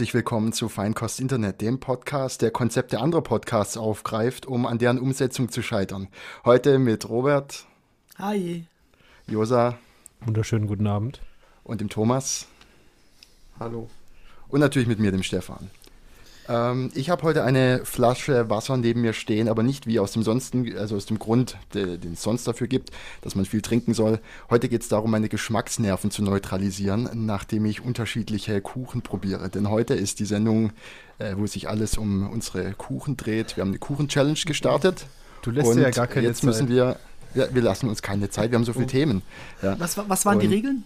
Herzlich willkommen zu Feinkost Internet, dem Podcast, der Konzepte anderer Podcasts aufgreift, um an deren Umsetzung zu scheitern. Heute mit Robert. Hi. Josa. Wunderschönen guten Abend. Und dem Thomas. Hallo. Und natürlich mit mir, dem Stefan. Ähm, ich habe heute eine Flasche Wasser neben mir stehen, aber nicht wie aus dem sonstigen, also aus dem Grund, de, den es sonst dafür gibt, dass man viel trinken soll. Heute geht es darum, meine Geschmacksnerven zu neutralisieren, nachdem ich unterschiedliche Kuchen probiere. Denn heute ist die Sendung, äh, wo sich alles um unsere Kuchen dreht. Wir haben eine Kuchen-Challenge gestartet. Du lässt dir ja gar keine jetzt Zeit. müssen wir, ja, wir lassen uns keine Zeit, wir haben so viele oh. Themen. Ja. Was, was waren und die Regeln?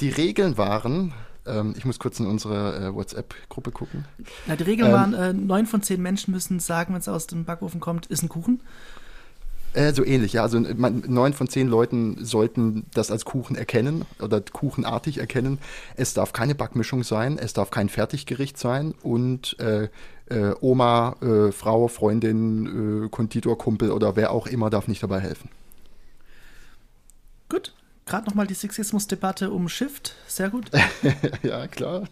Die Regeln waren, ähm, ich muss kurz in unsere äh, WhatsApp-Gruppe gucken. Ja, die Regeln ähm, waren, äh, neun von zehn Menschen müssen sagen, wenn es aus dem Backofen kommt, ist ein Kuchen. Äh, so ähnlich, ja. Also neun von zehn Leuten sollten das als Kuchen erkennen oder kuchenartig erkennen. Es darf keine Backmischung sein, es darf kein Fertiggericht sein und äh, äh, Oma, äh, Frau, Freundin, äh, Konditor, Kumpel oder wer auch immer darf nicht dabei helfen. Gut gerade nochmal die Sexismus-Debatte um Shift. Sehr gut. ja, klar.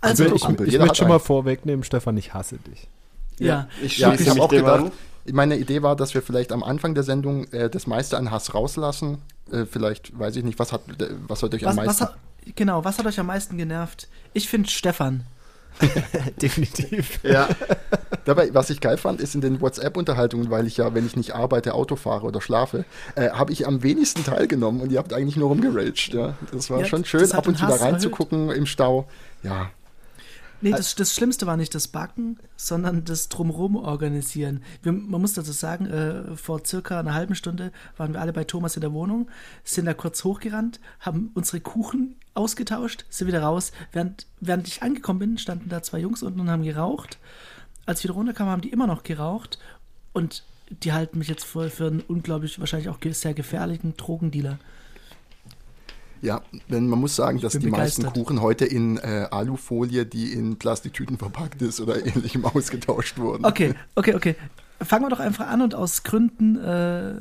Also, ich, ich, ich möchte schon mal vorwegnehmen, Stefan, ich hasse dich. Ja, ja ich, ja, ich habe auch gedacht, meine Idee war, dass wir vielleicht am Anfang der Sendung äh, das meiste an Hass rauslassen. Äh, vielleicht, weiß ich nicht, was hat, was hat euch was, am meisten... Was hat, genau, was hat euch am meisten genervt? Ich finde Stefan. Definitiv. Ja. Dabei, was ich geil fand, ist in den WhatsApp-Unterhaltungen, weil ich ja, wenn ich nicht arbeite, Auto fahre oder schlafe, äh, habe ich am wenigsten teilgenommen und ihr habt eigentlich nur rumgeraged. Ja. Das war ja, schon schön, ab und zu da reinzugucken im Stau. Ja. Nee, das, das Schlimmste war nicht das Backen, sondern das Drumherum organisieren. Wir, man muss dazu sagen, äh, vor circa einer halben Stunde waren wir alle bei Thomas in der Wohnung, sind da kurz hochgerannt, haben unsere Kuchen ausgetauscht, sind wieder raus. Während, während ich angekommen bin, standen da zwei Jungs unten und haben geraucht. Als ich wieder runterkam, haben die immer noch geraucht und die halten mich jetzt für, für einen unglaublich, wahrscheinlich auch sehr gefährlichen Drogendealer. Ja, denn man muss sagen, dass die begeistert. meisten Kuchen heute in äh, Alufolie, die in Plastiktüten verpackt ist oder ähnlichem ausgetauscht wurden. Okay, okay, okay. Fangen wir doch einfach an und aus Gründen äh,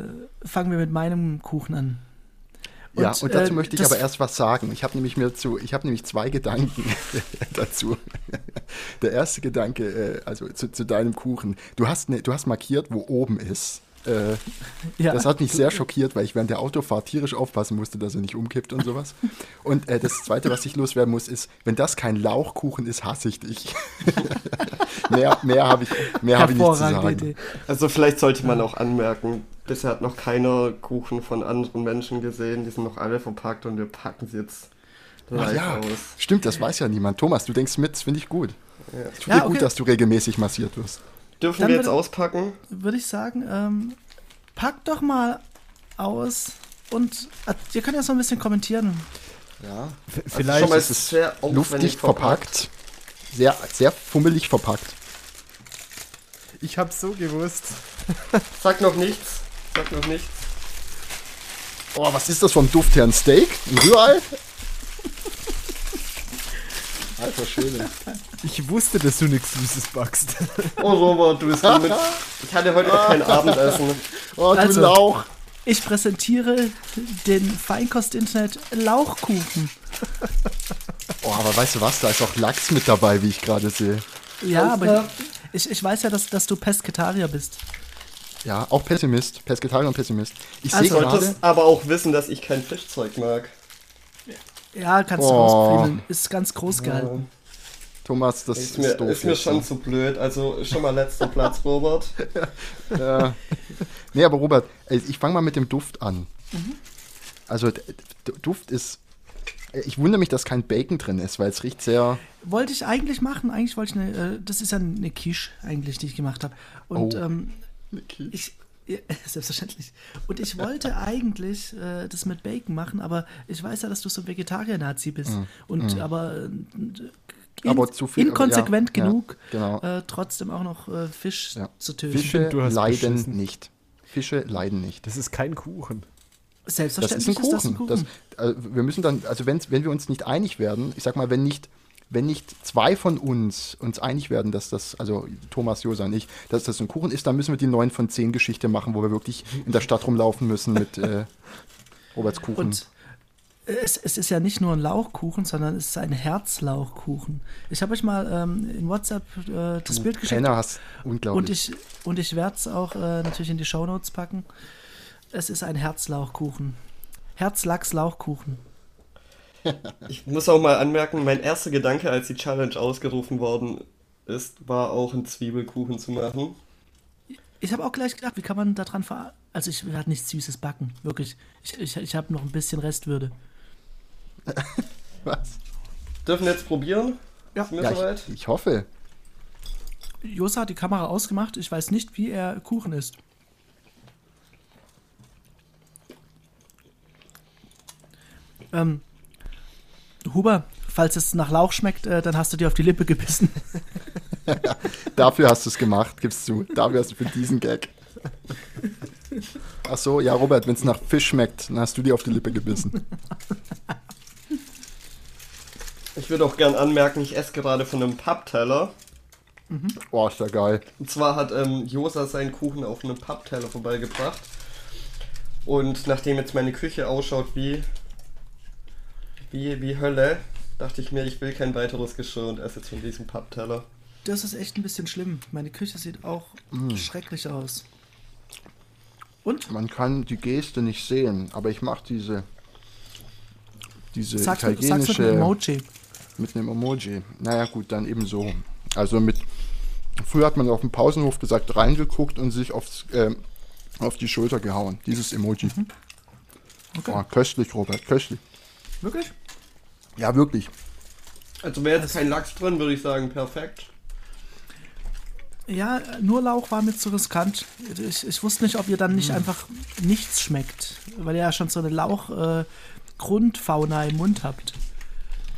fangen wir mit meinem Kuchen an. Und, ja, und dazu äh, möchte ich aber erst was sagen. Ich habe nämlich mir zu, ich habe nämlich zwei Gedanken dazu. Der erste Gedanke, äh, also zu, zu, deinem Kuchen. Du hast, ne, du hast markiert, wo oben ist. Äh, ja. Das hat mich sehr schockiert, weil ich während der Autofahrt tierisch aufpassen musste, dass er nicht umkippt und sowas. Und äh, das Zweite, was ich loswerden muss, ist, wenn das kein Lauchkuchen ist, hasse ich dich. mehr mehr habe ich, mehr hab ich nicht zu sagen. Idee. Also vielleicht sollte man auch anmerken, bisher hat noch keiner Kuchen von anderen Menschen gesehen. Die sind noch alle verpackt und wir packen sie jetzt Ach ja, aus. Stimmt, das weiß ja niemand. Thomas, du denkst mit, das finde ich gut. Ja. Es tut ja, dir okay. gut, dass du regelmäßig massiert wirst. Dürfen Dann wir jetzt würde, auspacken? Würde ich sagen, ähm, packt doch mal aus und äh, ihr könnt ja so ein bisschen kommentieren. Ja, vielleicht also ist es sehr luftdicht verpackt. verpackt. Sehr, sehr fummelig verpackt. Ich hab's so gewusst. Sag noch nichts. Sag noch nichts. Oh, was ist das vom Duft her? Ein Steak? Ein Rührei? Alter Schöne. Ich wusste, dass du nichts Süßes backst. Oh Robert, du bist mit. Ich hatte heute noch kein Abendessen. Oh, du also, Lauch. Ich präsentiere den Feinkost-Internet Lauchkuchen. Oh, aber weißt du was? Da ist auch Lachs mit dabei, wie ich gerade sehe. Ja, aber ich, ich weiß ja, dass, dass du Pesketarier bist. Ja, auch Pessimist. Pesketarier und Pessimist. Ich also, sehe gerade. aber auch wissen, dass ich kein Fischzeug mag. Ja, kannst du oh. rausfriemeln. Ist ganz groß gehalten. Thomas, das ist, mir, doof. Ist mir schon zu blöd. Also schon mal letzter Platz, Robert. ja. Nee, aber Robert, ich fange mal mit dem Duft an. Mhm. Also Duft ist. Ich wundere mich, dass kein Bacon drin ist, weil es riecht sehr. Wollte ich eigentlich machen. Eigentlich wollte ich eine. Äh, das ist ja eine Quiche eigentlich, die ich gemacht habe. Und oh. ähm, Quiche. Ich, ja, selbstverständlich. Und ich wollte eigentlich äh, das mit Bacon machen, aber ich weiß ja, dass du so ein Vegetarier-Nazi bist. Mm, und mm. aber, in, aber zu viel, inkonsequent ja, genug, ja, genau. äh, trotzdem auch noch äh, Fisch ja. zu töten. Fische leiden beschissen. nicht. Fische leiden nicht. Das ist kein Kuchen. Selbstverständlich das ist ein Kuchen. Ist das ein Kuchen. Das, äh, wir müssen dann, also wenn wir uns nicht einig werden, ich sag mal, wenn nicht wenn nicht zwei von uns uns einig werden, dass das, also Thomas, Josa und ich, dass das ein Kuchen ist, dann müssen wir die 9 von 10 Geschichte machen, wo wir wirklich in der Stadt rumlaufen müssen mit äh, Roberts Kuchen. Und es, es, ist ja nicht nur ein Lauchkuchen, sondern es ist ein Herzlauchkuchen. Ich habe euch mal ähm, in WhatsApp äh, das du Bild geschickt. Hast. Unglaublich. Und ich, und ich werde es auch äh, natürlich in die Shownotes packen. Es ist ein Herzlauchkuchen. Herzlachs-Lauchkuchen. Ich muss auch mal anmerken, mein erster Gedanke, als die Challenge ausgerufen worden ist, war auch einen Zwiebelkuchen zu machen. Ich habe auch gleich gedacht, wie kann man daran ver... Also ich werde nichts Süßes backen, wirklich. Ich, ich, ich habe noch ein bisschen Restwürde. Was? Dürfen wir jetzt probieren? Ja, ja ich, ich, hoffe. Josa hat die Kamera ausgemacht. Ich weiß nicht, wie er Kuchen isst. Ähm, Huber, falls es nach Lauch schmeckt, äh, dann hast du dir auf die Lippe gebissen. Dafür hast du es gemacht, gibst du. Dafür hast du für diesen Gag. Ach so, ja, Robert, wenn es nach Fisch schmeckt, dann hast du dir auf die Lippe gebissen. Ich würde auch gern anmerken, ich esse gerade von einem Pappteller. Mhm. Oh, ist ja geil. Und zwar hat ähm, Josa seinen Kuchen auf einem Pappteller vorbeigebracht. Und nachdem jetzt meine Küche ausschaut wie wie, wie Hölle, dachte ich mir, ich will kein weiteres Geschirr und esse jetzt von diesem Pappteller. Das ist echt ein bisschen schlimm. Meine Küche sieht auch mm. schrecklich aus. Und? Man kann die Geste nicht sehen, aber ich mache diese diese sag's italienische mit, mit einem Emoji. Mit einem Emoji. Naja gut, dann eben so. Also mit früher hat man auf dem Pausenhof gesagt reingeguckt und sich aufs, äh, auf die Schulter gehauen. Dieses Emoji. Mhm. Okay. Oh, köstlich, Robert, köstlich. Wirklich? Ja, wirklich. Also wäre jetzt kein Lachs drin, würde ich sagen, perfekt. Ja, nur Lauch war mir zu riskant. Ich, ich wusste nicht, ob ihr dann nicht hm. einfach nichts schmeckt, weil ihr ja schon so eine Lauch-Grundfauna äh, im Mund habt.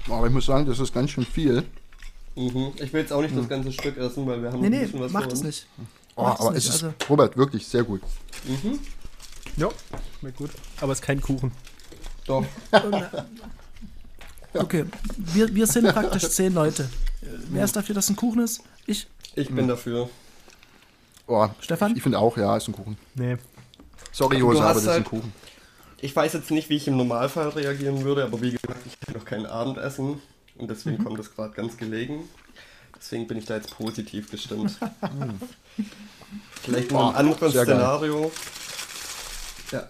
Aber ich muss sagen, das ist ganz schön viel. Mhm. Ich will jetzt auch nicht hm. das ganze Stück essen, weil wir haben nee, nee, ein bisschen was macht es nicht. Oh, macht aber es nicht, ist, also. Robert, wirklich sehr gut. Mhm. Ja, schmeckt gut. Aber es ist kein Kuchen. Doch. Okay, wir, wir sind praktisch zehn Leute. Wer ist dafür, dass ein Kuchen ist? Ich. Ich bin hm. dafür. Oh, Stefan? Ich, ich finde auch, ja, ist ein Kuchen. Nee. Sorry, Jose, aber das ist ein halt- Kuchen. Ich weiß jetzt nicht, wie ich im Normalfall reagieren würde, aber wie gesagt, ich habe noch kein Abendessen und deswegen mhm. kommt es gerade ganz gelegen. Deswegen bin ich da jetzt positiv gestimmt. Vielleicht mal ein anderes Szenario. Geil. Ja.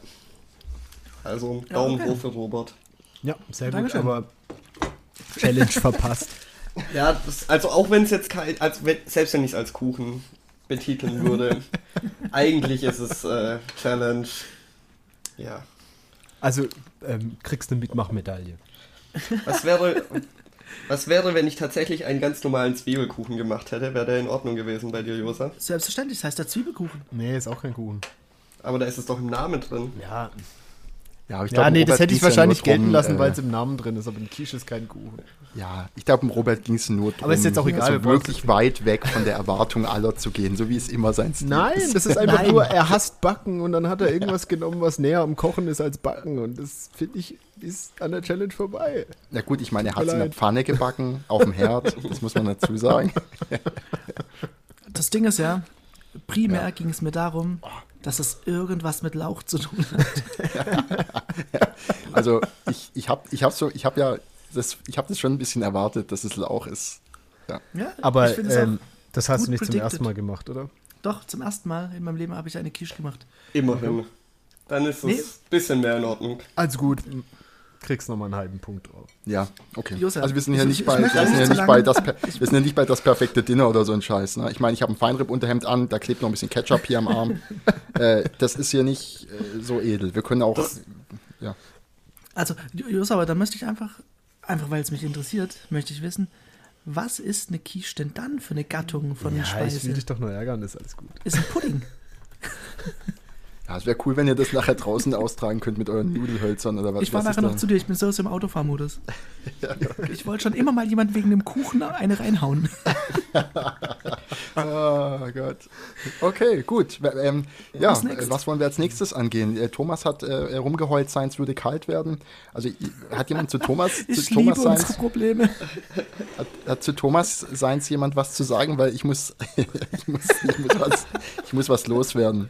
Also Daumen ja, okay. hoch für Robert. Ja, sehr Dankeschön. gut, aber Challenge verpasst. Ja, das, also auch wenn es jetzt kein, als, selbst wenn ich es als Kuchen betiteln würde, eigentlich ist es äh, Challenge. Ja. Also ähm, kriegst du eine Mitmachmedaille. Was wäre, was wäre, wenn ich tatsächlich einen ganz normalen Zwiebelkuchen gemacht hätte? Wäre der in Ordnung gewesen bei dir, Josa? Selbstverständlich, das heißt der Zwiebelkuchen. Nee, ist auch kein Kuchen. Aber da ist es doch im Namen drin. Ja, ja, ich glaub, ja nee, das hätte ich wahrscheinlich ja gelten lassen, äh, weil es im Namen drin ist, aber ein Quiche ist kein Kuchen. Ja, ich glaube, um Robert ging es nur darum, aber ist jetzt auch egal, also wirklich weit weg von der Erwartung aller zu gehen, so wie es immer sein Stil Nein, ist. das ist einfach Nein. nur, er hasst Backen und dann hat er irgendwas genommen, was näher am Kochen ist als Backen und das, finde ich, ist an der Challenge vorbei. Na gut, ich meine, er hat es in der Pfanne gebacken, auf dem Herd, das muss man dazu sagen. Das Ding ist ja, primär ja. ging es mir darum, dass es irgendwas mit Lauch zu tun hat. also ich, ich habe ich hab so, ich habe ja, das, ich habe das schon ein bisschen erwartet, dass es Lauch ist. Ja, ja aber ähm, das hast du nicht predicted. zum ersten Mal gemacht, oder? Doch, zum ersten Mal in meinem Leben habe ich eine Quiche gemacht. Immerhin. Dann ist es ein nee. bisschen mehr in Ordnung. Also gut, kriegst nochmal einen halben Punkt drauf. Ja, okay. Josef, also wir sind ja nicht bei, wir sind ja nicht bei das, wir sind ja nicht bei das perfekte Dinner oder so ein Scheiß. Ne? Ich meine, ich habe ein Feinripp-Unterhemd an, da klebt noch ein bisschen Ketchup hier am Arm. äh, das ist hier nicht äh, so edel. Wir können auch, das, ja. Also, Josef, aber da möchte ich einfach, einfach weil es mich interessiert, möchte ich wissen, was ist eine Quiche denn dann für eine Gattung von ja, Speise? ich will dich doch nur ärgern, ist alles gut. Ist ein Pudding. Ja, es wäre cool, wenn ihr das nachher draußen austragen könnt mit euren Nudelhölzern oder was. Ich fahre nachher noch zu dir, ich bin so aus dem Autofahrmodus. ja, okay. Ich wollte schon immer mal jemand wegen dem Kuchen eine reinhauen. oh Gott. Okay, gut. Ähm, ja, was, was, wollen wir als nächstes angehen? Äh, Thomas hat äh, rumgeheult, Science würde kalt werden. Also hat jemand zu Thomas, ich zu Thomas liebe Science, Probleme. Hat, hat, zu Thomas Science jemand was zu sagen, weil ich muss, ich muss, ich muss, was, ich muss was loswerden.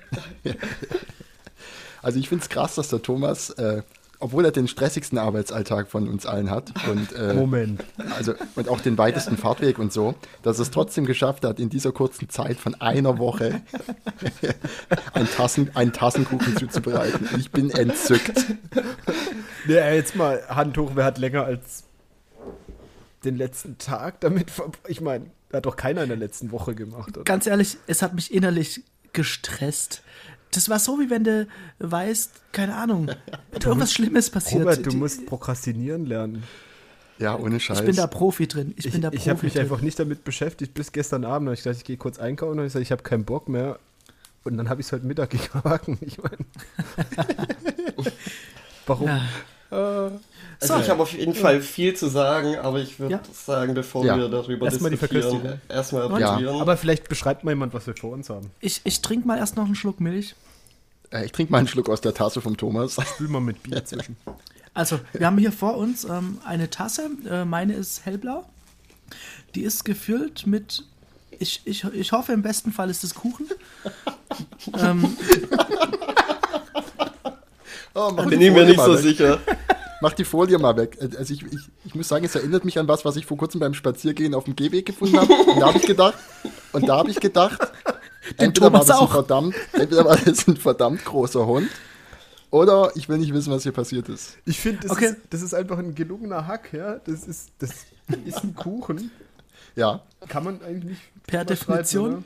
Also ich finde es krass, dass der Thomas äh, obwohl er den stressigsten Arbeitsalltag von uns allen hat und, äh, Moment. also, und auch den weitesten Fahrtweg und so, dass er es trotzdem geschafft hat, in dieser kurzen Zeit von einer Woche einen, Tassen, einen Tassenkuchen zuzubereiten. Ich bin entzückt. Ja, jetzt mal Hand hoch, wer hat länger als den letzten Tag damit ver Ich meine, hat doch keiner in der letzten Woche gemacht, oder? Ganz ehrlich, es hat mich innerlich gestresst. Das war so, wie wenn du weißt, keine Ahnung, wenn irgendwas Schlimmes passiert. Robert, du Die- musst prokrastinieren lernen. Ja, ohne Scheiß. ich bin da Profi drin. Ich, Ich, bin da ich habe mich drin. einfach nicht damit beschäftigt bis gestern Abend. Da hab ich gedacht, ich gehe kurz einkaufen und ich gesagt, ich habe keinen Bock mehr. Und dann habe ich es heute Mittag gebacken. Ich meine. Warum? Ja. Also So. ich habe auf jeden Fall viel zu sagen, aber ich würde Ja. sagen, bevor Ja. wir darüber Erstmal die diskutieren, Verköstigung. erstmal Ja. Aber vielleicht beschreibt mal jemand, was wir vor uns haben. Ich, ich trinke mal erst noch einen Schluck Milch. Äh, ich trinke mal einen Schluck aus der Tasse vom Thomas. Spül mal mit Bier zwischen. Also, wir haben hier vor uns ähm, eine Tasse. Äh, meine ist hellblau. Die ist gefüllt mit. Ich, ich, ich hoffe, im besten Fall ist es Kuchen. ähm, Oh, mach Bin ich mir nicht so weg. sicher. Mach die Folie mal weg. Äh, Also ich, ich, ich muss sagen, es erinnert mich an was, was ich vor kurzem beim Spaziergehen auf dem Gehweg gefunden habe. Und da habe ich gedacht, und da habe ich gedacht, entweder war Thomas das ein auch. verdammt, entweder war das ein verdammt großer Hund, oder ich will nicht wissen, was hier passiert ist. Ich finde, das, Okay. ist, das ist einfach ein gelungener Hack, ja. Das ist, das ist ein Kuchen. Ja. Kann man eigentlich nicht. Per Definition? oder?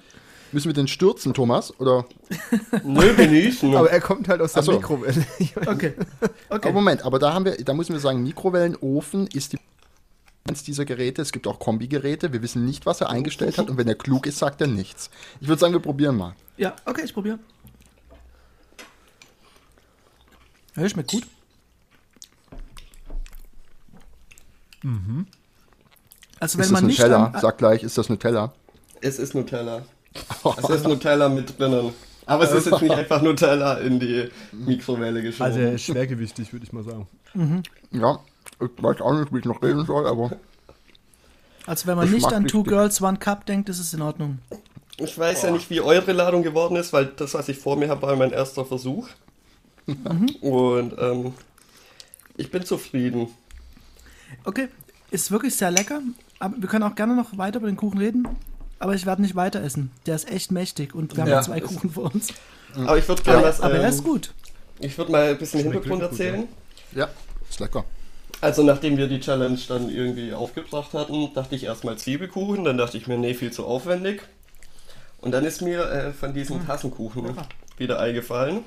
Müssen wir den stürzen, Thomas? Oder? Nö, genießen. Aber er kommt halt aus der so. Mikrowelle. okay. Aber okay. Moment, aber da haben wir, da müssen wir sagen, Mikrowellenofen ist die eins dieser Geräte. Es gibt auch Kombigeräte. Wir wissen nicht, was er eingestellt hat. Und wenn er klug ist, sagt er nichts. Ich würde sagen, wir probieren mal. Ja, okay, ich probiere. Ja, schmeckt gut. Also wenn ist das man nicht Nutella? an, Sag gleich, ist das Nutella? Es ist Nutella. Es ist Nutella mit drinnen. Aber es ist jetzt nicht einfach Nutella in die Mikrowelle geschoben. Also er ist schwergewichtig, würde ich mal sagen. Ja, ich weiß auch nicht, wie ich noch reden soll, aber also wenn man nicht an Two Girls One Cup denkt, ist es in Ordnung. ich weiß ja nicht, wie eure Ladung geworden ist, weil das, was ich vor mir habe, war mein erster Versuch. Und ähm, ich bin zufrieden. Okay, ist wirklich sehr lecker. Aber wir können auch gerne noch weiter über den Kuchen reden. Aber ich werde nicht weiter essen. Der ist echt mächtig und wir haben Ja, ja zwei Kuchen vor uns. Aber ich würde gerne Aber, was. aber er ähm, ist gut. Ich würde mal ein bisschen Hintergrund wirklich gut, erzählen. ja, ist lecker. Also nachdem wir die Challenge dann irgendwie aufgebracht hatten, dachte ich erstmal Zwiebelkuchen, dann dachte ich mir, nee, viel zu aufwendig. Und dann ist mir äh, von diesem Tassenkuchen wieder eingefallen.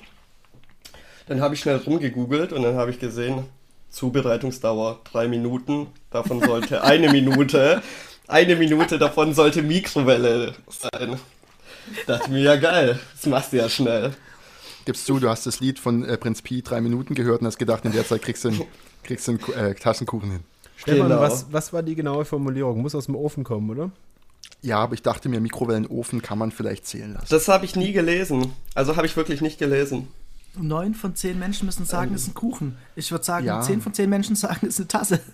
Dann habe ich schnell rumgegoogelt und dann habe ich gesehen, Zubereitungsdauer drei Minuten, davon sollte eine Minute, eine Minute davon sollte Mikrowelle sein. Dachte mir, ja geil, das machst du ja schnell. Gibst du, du hast das Lied von äh, Prinz Pi drei Minuten gehört und hast gedacht, in der Zeit kriegst du einen, kriegst du einen äh, Tassenkuchen hin. Stefan, Genau. was, was war die genaue Formulierung? Muss aus dem Ofen kommen, oder? Ja, aber ich dachte mir, Mikrowellenofen kann man vielleicht zählen lassen. Das habe ich nie gelesen. Also habe ich wirklich nicht gelesen. Neun von zehn Menschen müssen sagen, es ist ein Kuchen. Ich würde sagen, Ja. zehn von zehn Menschen sagen, es ist eine Tasse.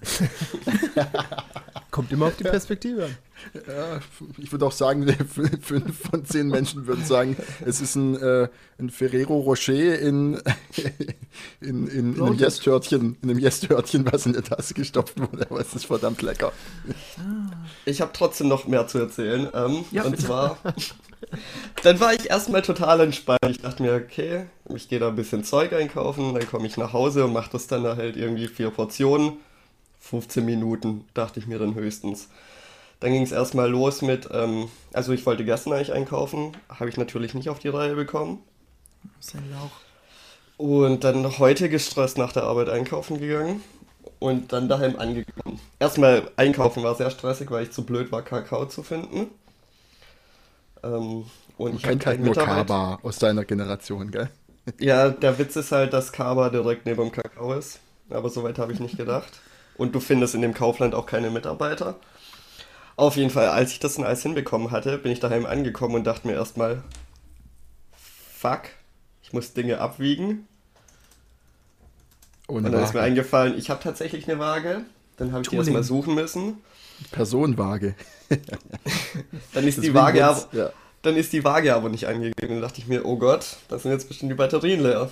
Kommt immer auf die Perspektive an. Ja, ich würde auch sagen, fünf von zehn Menschen würden sagen, es ist ein, äh, ein Ferrero Rocher in, in, in, in einem Bloated. Yes-Törtchen, in einem Yes-Törtchen, was in der Tasse gestopft wurde, aber es ist verdammt lecker. Ich habe trotzdem noch mehr zu erzählen. Ähm, Ja, und bitte. zwar, dann war ich erstmal total entspannt. Ich dachte mir, okay, ich gehe da ein bisschen Zeug einkaufen, dann komme ich nach Hause und mache das dann halt irgendwie vier Portionen. 15 Minuten, dachte ich mir dann höchstens. Dann ging es erstmal los mit, ähm, also ich wollte gestern eigentlich einkaufen, habe ich natürlich nicht auf die Reihe bekommen. Das ist ein Lauch. Und dann heute gestresst nach der Arbeit einkaufen gegangen und dann daheim angekommen. Erstmal einkaufen war sehr stressig, weil ich zu blöd war, Kakao zu finden. Ähm, und ich kennt halt keinen nur Mitarbeiter. Kaba aus deiner Generation, gell? Ja, der Witz ist halt, dass Kaba direkt neben dem Kakao ist. Aber soweit habe ich nicht gedacht. Und du findest in dem Kaufland auch keine Mitarbeiter. Auf jeden Fall, als ich das dann alles hinbekommen hatte, bin ich daheim angekommen und dachte mir erstmal, fuck, ich muss Dinge abwiegen. Ohne Und dann ist mir Waage. eingefallen, ich habe tatsächlich eine Waage. Dann habe ich die Tooling. erstmal suchen müssen. Personenwaage. Dann ist die Deswegen Waage wenn's- aber, ja. Dann ist die Waage aber nicht angegangen. Dann dachte ich mir, oh Gott, da sind jetzt bestimmt die Batterien leer.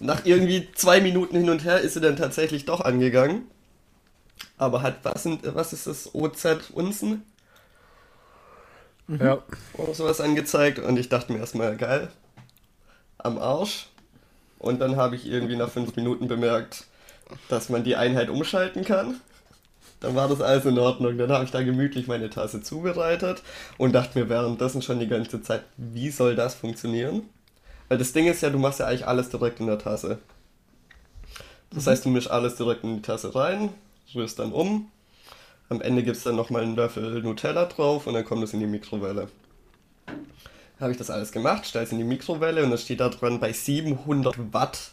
Nach irgendwie zwei Minuten hin und her ist sie dann tatsächlich doch angegangen. Aber hat, was, sind, was ist das? OZ Unzen? Ja. Oder sowas angezeigt. Und ich dachte mir erstmal, geil, am Arsch. Und dann habe ich irgendwie nach fünf Minuten bemerkt, dass man die Einheit umschalten kann. Dann war das alles in Ordnung. Dann habe ich da gemütlich meine Tasse zubereitet und dachte mir währenddessen schon die ganze Zeit, wie soll das funktionieren? Weil das Ding ist ja, du machst ja eigentlich alles direkt in der Tasse. Das heißt, du mischst alles direkt in die Tasse rein, rührst dann um. Am Ende gibt es dann nochmal einen Löffel Nutella drauf und dann kommt es in die Mikrowelle. Habe ich das alles gemacht, stelle es in die Mikrowelle und dann steht da dran bei 700 Watt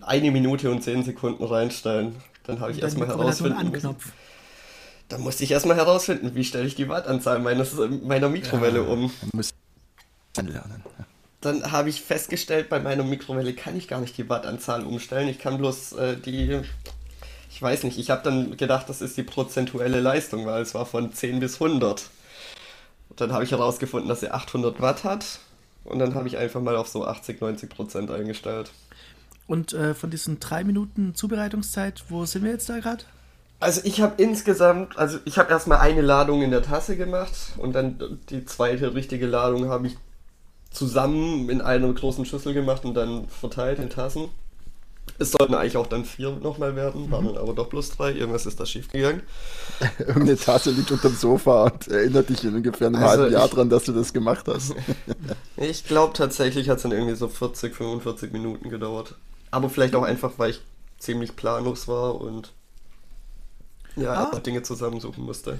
eine Minute und 10 Sekunden reinstellen. Dann habe ich erstmal herausfinden müssen. Dann musste ich erstmal herausfinden, wie stelle ich die Wattanzahl meines, meiner Mikrowelle Ja, um. Muss lernen. Dann habe ich festgestellt, bei meiner Mikrowelle kann ich gar nicht die Wattanzahl umstellen. Ich kann bloß äh, die. Ich weiß nicht, ich habe dann gedacht, das ist die prozentuelle Leistung, weil es war von 10 bis 100. Und dann habe ich herausgefunden, dass sie 800 Watt hat. Und dann habe ich einfach mal auf so 80, 90 Prozent eingestellt. Und äh, von diesen drei Minuten Zubereitungszeit, wo sind wir jetzt da gerade? Also ich habe insgesamt, also ich habe erstmal eine Ladung in der Tasse gemacht und dann die zweite richtige Ladung habe ich zusammen in einer großen Schüssel gemacht und dann verteilt in Tassen. Es sollten eigentlich auch dann vier nochmal werden, waren dann aber doch bloß drei. Irgendwas ist da schief gegangen. Irgendeine Tasse liegt unterm Sofa und erinnert dich in ungefähr einem Also halben Jahr ich- dran, dass du das gemacht hast. Ich glaube tatsächlich hat es dann irgendwie so 40, 45 Minuten gedauert. Aber vielleicht auch einfach, weil ich ziemlich planlos war und ja, Ah. einfach Dinge zusammensuchen musste.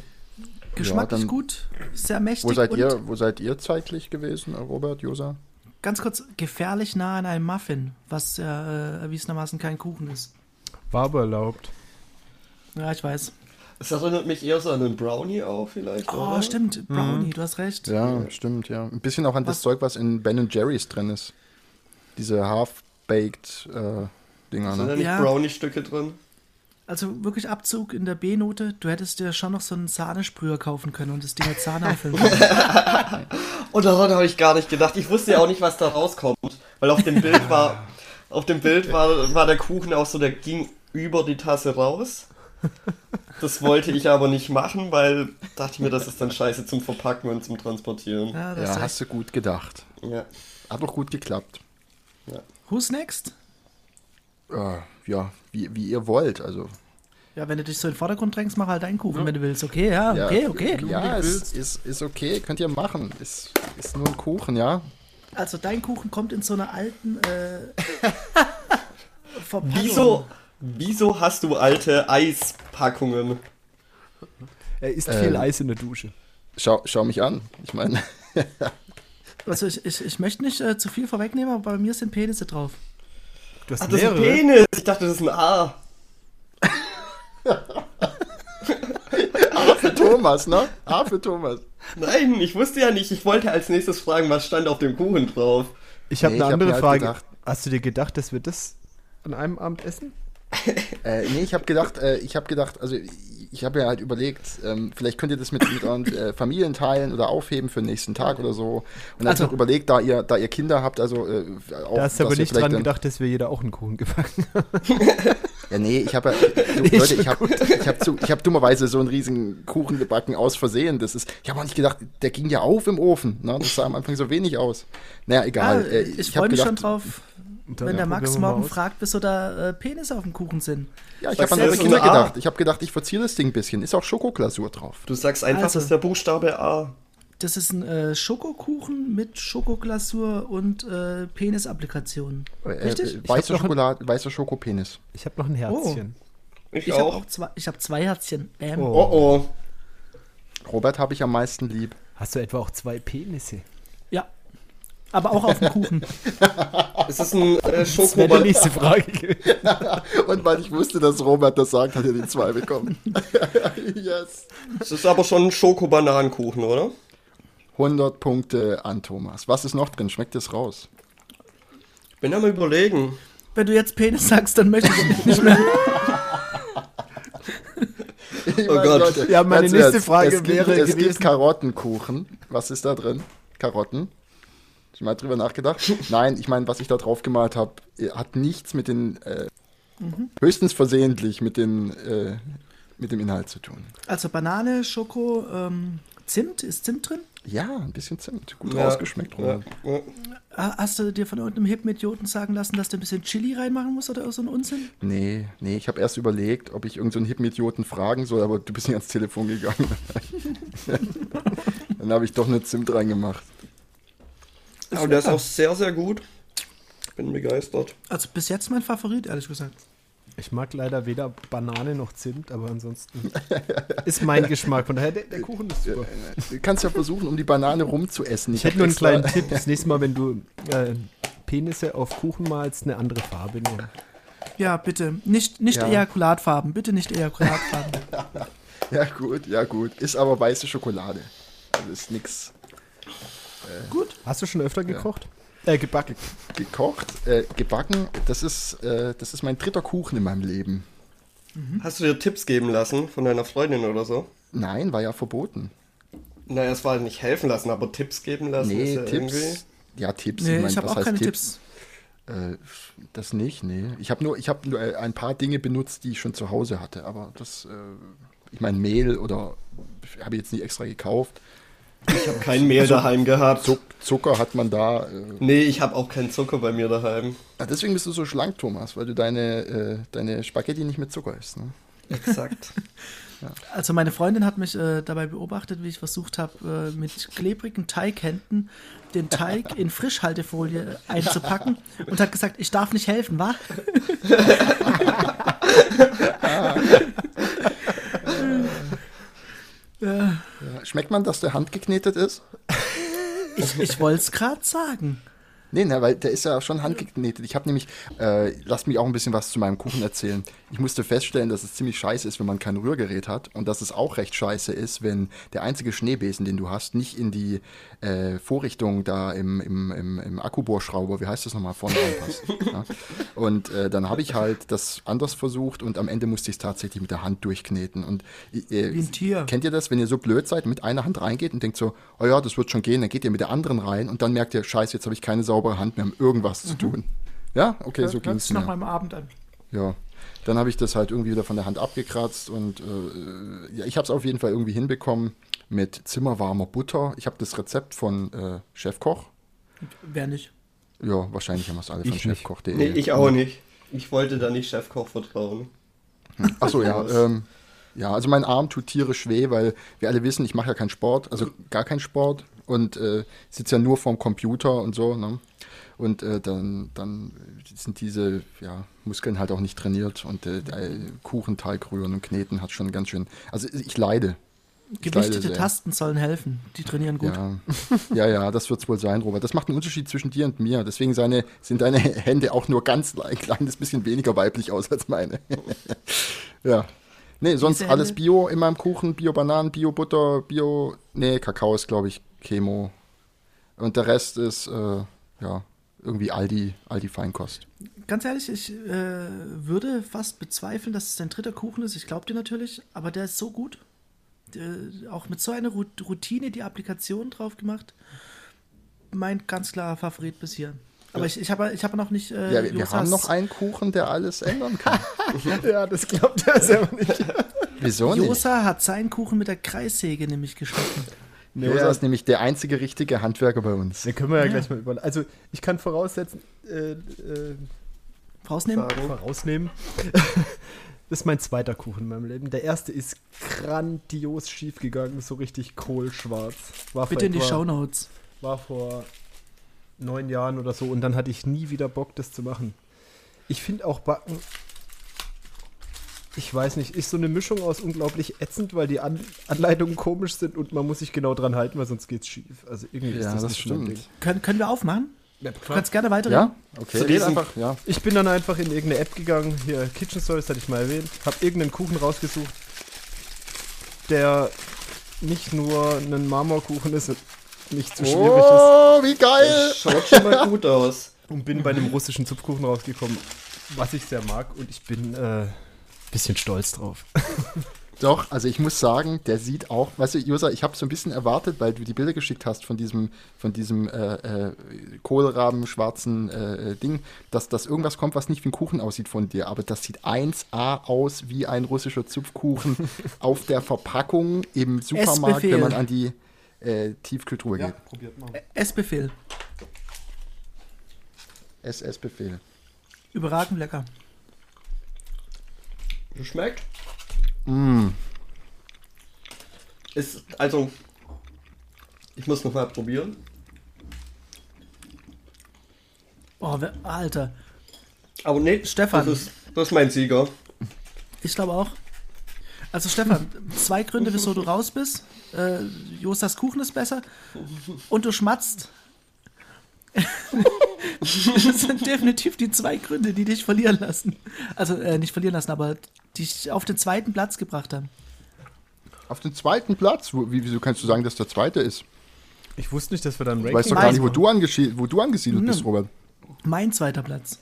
Geschmacklich dann- gut, sehr mächtig. Wo seid und ihr, wo seid ihr zeitlich gewesen, Robert, Josa? Ganz kurz, gefährlich nah an einem Muffin, was ja äh, erwiesenermaßen kein Kuchen ist. War aber erlaubt. Ja, ich weiß. Es erinnert mich eher so an einen Brownie auch vielleicht, Oh, oder? stimmt, Brownie, du hast recht. Ja, stimmt, ja. Ein bisschen auch an das Was- Zeug, was in Ben Jerry's drin ist. Diese half-baked äh, Dinger, Sind da ne? nicht Ja. Brownie-Stücke drin? Also wirklich Abzug in der B-Note. Du hättest dir schon noch so einen Sahnesprüher kaufen können und das Ding mit Sahne auffüllen können. Und daran habe ich gar nicht gedacht. Ich wusste ja auch nicht, was da rauskommt. Weil auf dem Bild war, auf dem Bild war, war der Kuchen auch so, der ging über die Tasse raus. Das wollte ich aber nicht machen, weil dachte ich mir, das ist dann scheiße zum Verpacken und zum Transportieren. Ja, das Ja, hast du gut gedacht. Ja. Hat doch gut geklappt. Who's next? Äh, ja, wie, wie ihr wollt. Also, Ja, wenn du dich so in den Vordergrund drängst, mach halt deinen Kuchen, wenn du willst. Okay, ja, ja, okay, okay. Ja, ist, ist, ist okay, könnt ihr machen. Ist, ist nur ein Kuchen, ja. Also dein Kuchen kommt in so einer alten äh, Verpackung. Wieso, wieso hast du alte Eispackungen? Er isst Ähm. viel Eis in der Dusche. Schau, schau mich an. Ich meine, Also ich, ich, ich möchte nicht äh, zu viel vorwegnehmen, aber bei mir sind Penisse drauf. Du hast Ach, das ist ein mehrere. Penis. Ich dachte, das ist ein A. A für Thomas, ne? A für Thomas. Nein, ich wusste ja nicht. Ich wollte als nächstes fragen, was stand auf dem Kuchen drauf. Ich habe Nee, eine ich hab andere mir halt Frage. gedacht- Hast du dir gedacht, dass wir das an einem Abend essen? Äh, nee, ich habe gedacht, äh, ich habe gedacht, also ich, ich habe ja halt überlegt, ähm, vielleicht könnt ihr das mit, mit euren äh, Familien teilen oder aufheben für den nächsten Tag oder so. Und dann Also- noch überlegt, da ihr, da ihr Kinder habt, also äh, auch, Da hast du aber nicht dran gedacht, dass wir jeder auch einen Kuchen gebacken Ja, nee, ich habe ja, du, Leute, ich habe ich hab zu- ich hab dummerweise so einen riesen Kuchen gebacken aus Versehen. Das ist, ich habe auch nicht gedacht, der ging ja auf im Ofen. Ne? Das sah am Anfang so wenig aus. Naja, Ja, egal. äh, ich hab freue mich schon gedacht- drauf, Und dann wenn der Max morgen fragt, wieso da äh, Penisse auf dem Kuchen sind. Ja, ich habe an du, eure Kinder A? gedacht. Ich habe gedacht, ich verziere das Ding ein bisschen. Ist auch Schokoglasur drauf. Du sagst einfach, Also. das ist der Buchstabe A. Das ist ein äh, Schokokuchen mit Schokoglasur und äh, Penisapplikationen. Äh, Richtig? Äh, Ich weißer hab noch ein- Schokolade, weißer Schokopenis. Ich habe noch ein Herzchen. Ich, Ich habe auch. auch zwei, ich habe zwei Herzchen. Bam. Oh. Oh oh. Robert habe ich am meisten lieb. Hast du etwa auch zwei Penisse? Ja. Aber auch auf dem Kuchen. Es ist ein äh, Das wäre die nächste Frage. Und weil ich wusste, dass Robert das sagt, hat er die zwei bekommen. yes. Es ist aber schon ein Schokobananenkuchen, oder? 100 Punkte an Thomas. Was ist noch drin? Schmeckt es raus? Bin am überlegen. Wenn du jetzt Penis sagst, dann möchte ich nicht mehr. Ich Oh Gott. Ja, meine nächste Frage es gibt, wäre Es gewesen- gibt Karottenkuchen. Was ist da drin? Karotten. Ich mal drüber nachgedacht. Nein, ich meine, was ich da drauf gemalt habe, hat nichts mit den, äh, mhm. höchstens versehentlich mit den, äh, mit dem Inhalt zu tun. Also Banane, Schoko, ähm, Zimt, ist Zimt drin? Ja, ein bisschen Zimt. Gut ja, rausgeschmeckt. Ja, ja. Hast du dir von irgendeinem hippen Idioten sagen lassen, dass du ein bisschen Chili reinmachen musst oder so ein Unsinn? Nee, nee, ich habe erst überlegt, ob ich irgendeinen so hippen Idioten fragen soll, aber du bist nicht ans Telefon gegangen. Dann habe ich doch eine Zimt reingemacht. Aber der ist auch sehr, sehr gut. Bin begeistert. Also bis jetzt mein Favorit, ehrlich gesagt. Ich mag leider weder Banane noch Zimt, aber ansonsten ist mein Geschmack. Von daher, der, der Kuchen ist super. Du kannst ja versuchen, um die Banane rumzuessen. Ich, ich hätte nur einen kleinen Tipp. Das nächste Mal, wenn du äh, Penisse auf Kuchen malst, eine andere Farbe nehmen. Ja, bitte. Nicht, nicht ja. Ejakulatfarben. Bitte nicht Ejakulatfarben. ja, gut, ja, gut. Ist aber weiße Schokolade. Also ist nix. Äh, gut. Hast du schon öfter gekocht? Ja. Äh, gebacken. Gekocht, äh, gebacken, das ist, äh, das ist mein dritter Kuchen in meinem Leben. Mhm. Hast du dir Tipps geben lassen von deiner Freundin oder so? Nein, war ja verboten. Naja, es war nicht helfen lassen, aber Tipps geben lassen nee, ja Tipps, irgendwie... Ja, Tipps. Nee, ich, mein, ich habe auch keine Tipps. Tipps? Äh, das nicht, nee. Ich habe nur, ich hab nur äh, ein paar Dinge benutzt, die ich schon zu Hause hatte, aber das, äh, ich meine, Mehl oder habe ich jetzt nicht extra gekauft. Ich habe kein Mehl also, daheim gehabt. Zucker hat man da. Äh nee, ich habe auch keinen Zucker bei mir daheim. Ja, deswegen bist du so schlank, Thomas, weil du deine, äh, deine Spaghetti nicht mit Zucker isst. Ne? Exakt. ja. Also meine Freundin hat mich äh, dabei beobachtet, wie ich versucht habe, äh, mit klebrigen Teighänden den Teig in Frischhaltefolie einzupacken und hat gesagt, ich darf nicht helfen, wa? Ja. Schmeckt man, dass der handgeknetet ist? Ich, ich wollte es gerade sagen. Nee, ne, weil der ist ja schon handgeknetet. Ich habe nämlich, äh, lasst mich auch ein bisschen was zu meinem Kuchen erzählen. Ich musste feststellen, dass es ziemlich scheiße ist, wenn man kein Rührgerät hat und dass es auch recht scheiße ist, wenn der einzige Schneebesen, den du hast, nicht in die äh, Vorrichtung da im, im, im, im Akkubohrschrauber, wie heißt das nochmal, vorne reinpasst. ja? Und äh, dann habe ich halt das anders versucht und am Ende musste ich es tatsächlich mit der Hand durchkneten. Und, äh, Wie ein Tier. Kennt ihr das, wenn ihr so blöd seid, mit einer Hand reingeht und denkt so, oh ja, das wird schon gehen, dann geht ihr mit der anderen rein und dann merkt ihr, scheiße, jetzt habe ich keine saubere Hand mehr, um irgendwas mhm. zu tun. Ja, okay, so ging es mir. nach meinem Abend an. Ja, dann habe ich das halt irgendwie wieder von der Hand abgekratzt und äh, ja, ich habe es auf jeden Fall irgendwie hinbekommen mit zimmerwarmer Butter. Ich habe das Rezept von äh, Chefkoch. Wer nicht? Ja, wahrscheinlich haben wir es alle von chefkoch.de. Nee, ich auch nicht. Ich wollte da nicht Chefkoch vertrauen. Hm. Achso, ja. Ähm, ja, also mein Arm tut tierisch weh, weil wir alle wissen, ich mache ja keinen Sport, also gar keinen Sport und äh, sitze ja nur vorm Computer und so. Ne? Und äh, dann, dann sind diese ja, Muskeln halt auch nicht trainiert und äh, Kuchenteig rühren und kneten hat schon ganz schön. Also ich leide. Gewichtete Tasten sollen helfen. Die trainieren gut. Ja, ja, ja das wird es wohl sein, Robert. Das macht einen Unterschied zwischen dir und mir. Deswegen seine, sind deine Hände auch nur ganz ein kleines bisschen weniger weiblich aus als meine. ja. Nee, sonst alles Bio in meinem Kuchen. Bio-Bananen, Bio-Butter, Bio. Nee, Kakao ist, glaube ich, Chemo. Und der Rest ist, äh, ja, irgendwie Aldi, Aldi Feinkost. Ganz ehrlich, ich äh, würde fast bezweifeln, dass es dein dritter Kuchen ist. Ich glaube dir natürlich, aber der ist so gut. Äh, auch mit so einer Routine die Applikation drauf gemacht. Mein ganz klarer Favorit bis hier. Aber ich, ich habe ich hab noch nicht. Äh, ja, wir haben noch einen Kuchen, der alles ändern kann. ja, das glaubt er selber nicht. Wieso nicht? Josa hat seinen Kuchen mit der Kreissäge nämlich geschnitten. Nee, Josa ist nämlich der einzige richtige Handwerker bei uns. Den können wir ja, ja. gleich mal überlegen. Also, ich kann voraussetzen. Äh, äh, Vorausnehmen? Vorausnehmen. Das ist mein zweiter Kuchen in meinem Leben. Der erste ist grandios schief gegangen, so richtig kohlschwarz. War Bitte in die Shownotes. War vor neun Jahren oder so und dann hatte ich nie wieder Bock, das zu machen. Ich finde auch Backen, ich weiß nicht, ist so eine Mischung aus unglaublich ätzend, weil die An Anleitungen komisch sind und man muss sich genau dran halten, weil sonst geht's schief. Also irgendwie ja, ist das, das nicht stimmt. Können, können wir aufmachen? Ja, du kannst gerne weiterreden. Ja, okay. Red einfach, ja. Ich bin dann einfach in irgendeine App gegangen, hier Kitchen Stories hatte ich mal erwähnt, habe irgendeinen Kuchen rausgesucht, der nicht nur ein Marmorkuchen ist und nicht zu schwierig oh, ist. Oh, wie geil! Das schaut schon mal gut aus. Und bin bei einem russischen Zupfkuchen rausgekommen, was ich sehr mag und ich bin äh, bisschen stolz drauf. Doch, also ich muss sagen, der sieht auch, weißt du, Josa, ich habe so ein bisschen erwartet, weil du die Bilder geschickt hast von diesem, von diesem äh, äh, Kohlraben schwarzen äh, Ding, dass das irgendwas kommt, was nicht wie ein Kuchen aussieht von dir. Aber das sieht 1A aus wie ein russischer Zupfkuchen auf der Verpackung im Supermarkt, wenn man an die äh, Tiefkühltruhe Ja, geht. probiert mal. Essbefehl. SS-Befehl. Überragend lecker. Schmeckt? Mm. Ist, also, ich muss noch mal probieren. Oh, wer, Alter. Aber nee, Stefan. Das ist, das ist mein Sieger. Ich glaube auch. Also Stefan, zwei Gründe, wieso du raus bist. Äh, Jostas Kuchen ist besser. Und du schmatzt. das sind definitiv die zwei Gründe, die dich verlieren lassen. Also äh, nicht verlieren lassen, aber dich auf den zweiten Platz gebracht haben. Auf den zweiten Platz? Wieso kannst du sagen, dass der zweite ist? Ich wusste nicht, dass wir dann Du Ranking weißt doch gar nicht, wo du, angeschi- wo du angesiedelt bist, Hm. Robert. Mein zweiter Platz.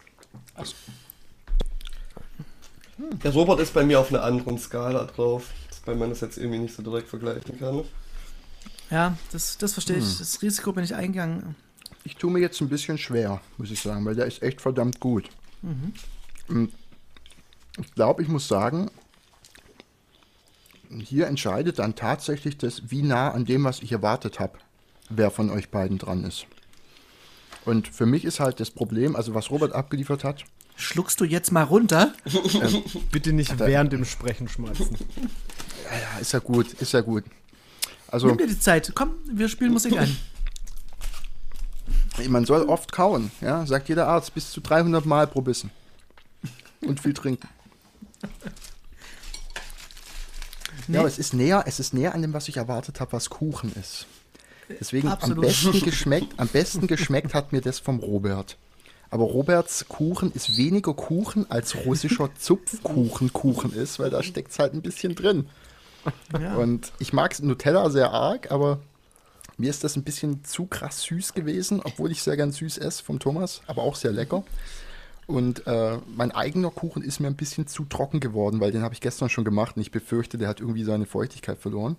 Der Robert ist bei mir auf einer anderen Skala drauf, weil man das jetzt irgendwie nicht so direkt vergleichen kann. Ja, das, das verstehe ich. Das Risiko bin ich eingegangen. Ich tue mir jetzt ein bisschen schwer, muss ich sagen, weil der ist echt verdammt gut. Und ich glaube, ich muss sagen, hier entscheidet dann tatsächlich das, wie nah an dem, was ich erwartet habe, wer von euch beiden dran ist. Und für mich ist halt das Problem, also was Robert abgeliefert hat, Schluckst du jetzt mal runter? Bitte nicht während dem Sprechen schmeißen. ja, ist ja gut, ist ja gut. Also, Nimm dir die Zeit. Komm, wir spielen Musik ein. man soll oft kauen, ja, sagt jeder Arzt, bis zu 300 Mal pro Bissen. Und viel trinken. Nee. Ja, aber es ist näher, es ist näher an dem, was ich erwartet habe, was Kuchen ist. Deswegen am Absolut. besten geschmeckt, am besten geschmeckt hat mir das vom Robert. Aber Roberts Kuchen ist weniger Kuchen als russischer Zupfkuchen Kuchen ist, weil da steckt es halt ein bisschen drin. Ja. Und ich mag Nutella sehr arg, aber mir ist das ein bisschen zu krass süß gewesen, obwohl ich sehr gern süß esse vom Thomas, aber auch sehr lecker. Und äh, mein eigener Kuchen ist mir ein bisschen zu trocken geworden, weil den habe ich gestern schon gemacht und ich befürchte, der hat irgendwie seine Feuchtigkeit verloren.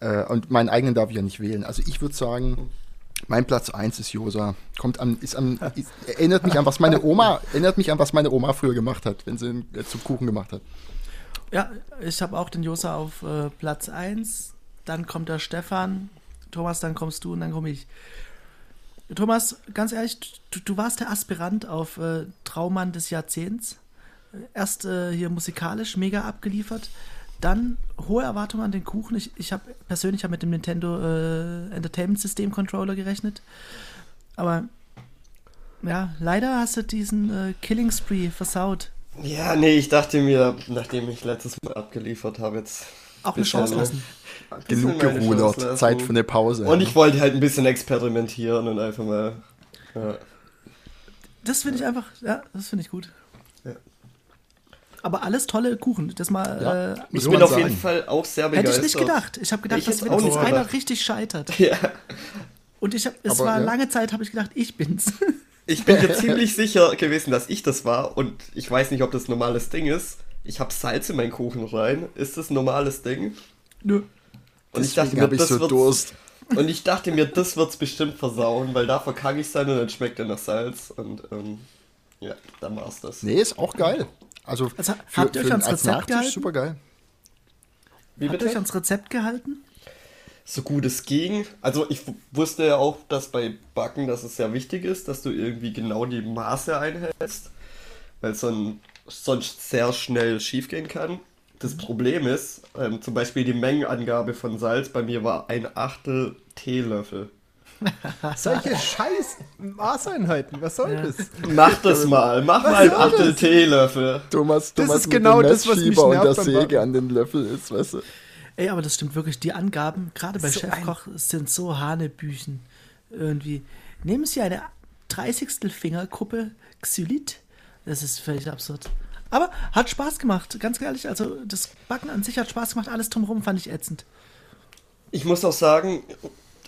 Äh, und meinen eigenen darf ich ja nicht wählen. Also ich würde sagen, mein Platz 1 ist Josa. Kommt an, ist an, ist, erinnert mich an, was meine Oma, erinnert mich an, was meine Oma früher gemacht hat, wenn sie einen äh, Zupfkuchen gemacht hat. Ja, ich habe auch den Josa auf äh, Platz 1. Dann kommt der Stefan. Thomas, dann kommst du und dann komme ich. Thomas, ganz ehrlich, du, du warst der Aspirant auf äh, Traummann des Jahrzehnts. Erst äh, hier musikalisch mega abgeliefert. Dann hohe Erwartungen an den Kuchen. Ich, ich habe persönlich hab mit dem Nintendo äh, Entertainment System Controller gerechnet. Aber ja, leider hast du diesen äh, Killing Spree versaut. Ja, nee, ich dachte mir, nachdem ich letztes Mal abgeliefert habe, jetzt. Auch eine Chance lassen. Genug gerudert. Zeit für eine Pause. Und ich wollte halt ein bisschen experimentieren und einfach mal. Ja. Das finde ich einfach, ja, das finde ich gut. Ja. Aber alles tolle Kuchen. Das mal Ja. äh, Ich bin auf sagen. jeden Fall auch sehr hätte begeistert. ich nicht gedacht. Ich habe gedacht, Ich dass hätte wenn auch jetzt nicht einer richtig scheitert. Ja, Und ich habe, es Aber, war ja. lange Zeit, habe ich gedacht, ich bin's. ich bin mir ziemlich sicher gewesen, dass ich das war und ich weiß nicht, ob das ein normales Ding ist. Ich habe Salz in meinen Kuchen rein. Ist das ein normales Ding? Nö. Und ich dachte mir, habe ich das so wird's- Durst. Und ich dachte mir, das wird's bestimmt versauen, weil da verkacke ich dann und dann schmeckt er nach Salz und ähm, ja, dann war's das. Nee, ist auch geil. Also, Also, habt ihr euch ans als Rezept Nachtisch gehalten? super geil. Wie Habt ihr euch ans Rezept gehalten? so gut es ging. Also ich wusste ja auch, dass bei Backen, dass es sehr wichtig ist, dass du irgendwie genau die Maße einhältst, weil es son sonst sehr schnell schiefgehen kann. Das Problem ist, ähm, zum Beispiel die Mengenangabe von Salz bei mir war ein Achtel Teelöffel. Solche scheiß Maßeinheiten, was soll Ja. das? Mach das mal, mach mal ein Achtel Teelöffel. Thomas, Das Thomas ist mit genau dem das, was mich Messschieber und der nervt Säge an den Löffel ist, weißt du. Ey, aber das stimmt wirklich. Die Angaben, gerade bei So Chefkoch, sind so Hanebüchen. Irgendwie. Nehmen Sie eine 30. Fingerkuppe Xylit. Das ist völlig absurd. Aber hat Spaß gemacht, ganz ehrlich. Also das Backen an sich hat Spaß gemacht. Alles drumherum fand ich ätzend. Ich muss auch sagen,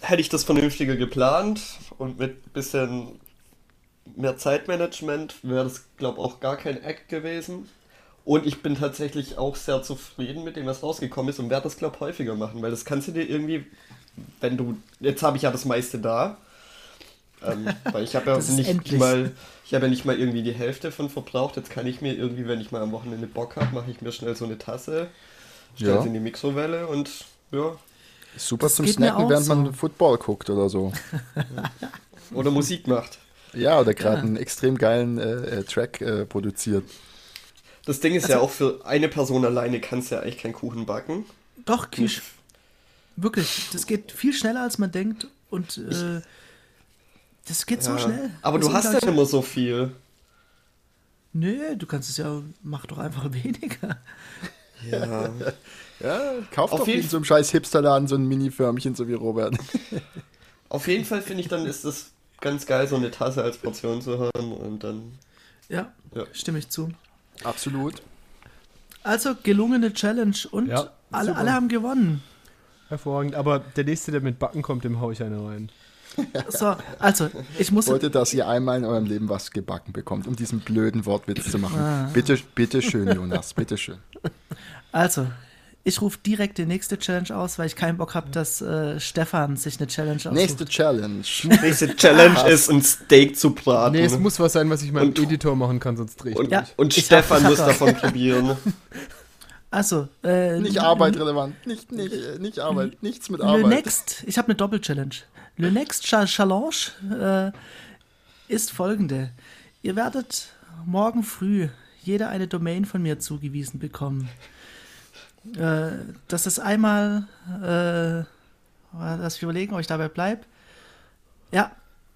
hätte ich das vernünftiger geplant und mit bisschen mehr Zeitmanagement, wäre das, glaube ich, auch gar kein Act gewesen. Und ich bin tatsächlich auch sehr zufrieden mit dem, was rausgekommen ist und werde das, glaube ich, häufiger machen, weil das kannst du dir irgendwie, wenn du, jetzt habe ich ja das meiste da, ähm, weil ich habe ja nicht endlich. mal, ich habe ja nicht mal irgendwie die Hälfte von verbraucht. Jetzt kann ich mir irgendwie, wenn ich mal am Wochenende Bock habe, mache ich mir schnell so eine Tasse, stelle Ja. sie in die Mikrowelle und ja. Super Das zum Snacken, während so. man Football guckt oder so. Oder Musik macht. Ja, oder gerade Ja. einen extrem geilen äh, äh, Track äh, produziert. Das Ding ist ja auch für eine Person alleine kannst du ja eigentlich keinen Kuchen backen. Doch, Kisch. Wirklich, das geht viel schneller, als man denkt. Und äh, das geht so Ja. schnell. Aber Das du hast ja immer so viel. Nö, du kannst es ja, mach doch einfach weniger. Ja. Ja, kauf Auf doch jeden in so einem scheiß Hipsterladen so ein Mini-Förmchen, so wie Robert. Auf jeden Fall finde ich dann ist es ganz geil, so eine Tasse als Portion zu haben und dann. Ja, Ja. stimme ich zu. Absolut. Also, gelungene Challenge und Ja, alle, alle haben gewonnen. Hervorragend. Aber der nächste, der mit Backen kommt, dem hau ich eine rein. So, also, ich muss. wollte, dass ihr einmal in eurem Leben was gebacken bekommt, um diesen blöden Wortwitz zu machen. Ah. Bitte, bitte schön, Jonas, bitte schön. Also, ich rufe direkt die nächste Challenge aus, weil ich keinen Bock habe, dass äh, Stefan sich eine Challenge aussucht. Nächste Challenge. Nächste Challenge ist, ein Steak zu braten. Nee, es muss was sein, was ich meinem Und- Editor machen kann, sonst drehe ich und. Ja, und ich Stefan hab- muss ich hab was. davon probieren. Also, äh, Nicht arbeitrelevant, nicht, nicht, äh, nicht Arbeit, nichts mit Le Arbeit. Next, ich habe eine Doppel-Challenge. Le Next Cha- Challenge äh, ist folgende. Ihr werdet morgen früh jeder eine Domain von mir zugewiesen bekommen. Äh, das ist einmal, äh, lass mich überlegen, ob ich dabei bleibe. Ja,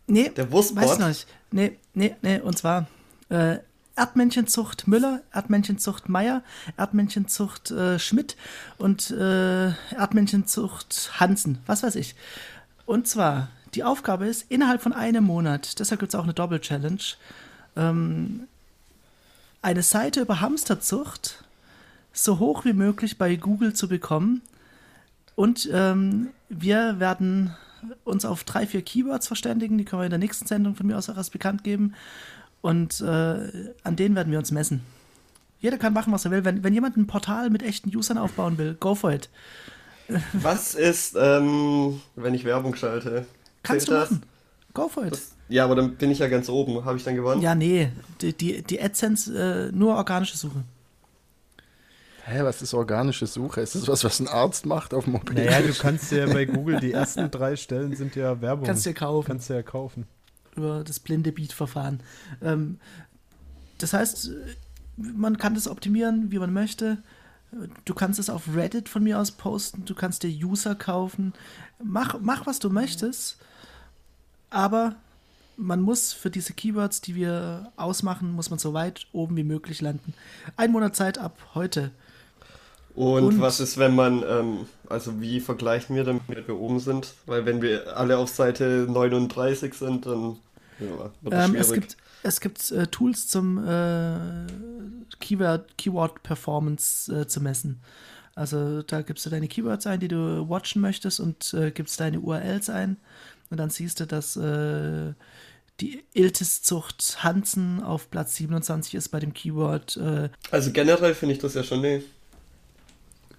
nee, Der Wurstbot? weiß ich noch nicht. Nee, nee, nee, und zwar äh, Erdmännchenzucht Müller, Erdmännchenzucht Meier, Erdmännchenzucht äh, Schmidt und äh, Erdmännchenzucht Hansen, was weiß ich. Und zwar, die Aufgabe ist, innerhalb von einem Monat, deshalb gibt es auch eine Doppel-Challenge, ähm, eine Seite über Hamsterzucht so hoch wie möglich bei Google zu bekommen. Und ähm, wir werden uns auf drei, vier Keywords verständigen. Die können wir in der nächsten Sendung von mir aus auch erst bekannt geben. Und äh, an denen werden wir uns messen. Jeder kann machen, was er will. Wenn, wenn jemand ein Portal mit echten Usern aufbauen will, go for it. Was ist, ähm, wenn ich Werbung schalte? Kannst du Zählt das? machen. Go for it. Das, ja, aber dann bin ich ja ganz oben. Habe ich dann gewonnen? Ja, nee. Die, die, die AdSense, äh, nur organische Suche. Hä, was ist organische Suche? Ist das was, was ein Arzt macht auf dem Mobil? Naja, du kannst ja bei Google, die ersten drei Stellen sind ja Werbung. Kannst du dir kaufen. Kannst du ja kaufen. Über das blinde Beat-Verfahren. Ähm, das heißt, man kann das optimieren, wie man möchte. Du kannst es auf Reddit von mir aus posten, du kannst dir User kaufen. Mach, mach was du möchtest, aber man muss für diese Keywords, die wir ausmachen, muss man so weit oben wie möglich landen. Ein Monat Zeit ab heute. Und, Und- was ist, wenn man, ähm, also wie vergleichen wir, damit wir oben sind? Weil wenn wir alle auf Seite 39 sind, dann ja, Ähm, es gibt, es gibt äh, Tools zum äh, Keyword, Keyword Performance äh, zu messen. Also da gibst du deine Keywords ein, die du watchen möchtest und äh, gibst deine URLs ein und dann siehst du, dass äh, die Iltis-Zucht Hansen auf Platz 27 ist bei dem Keyword. Äh, Also generell finde ich das ja schon eine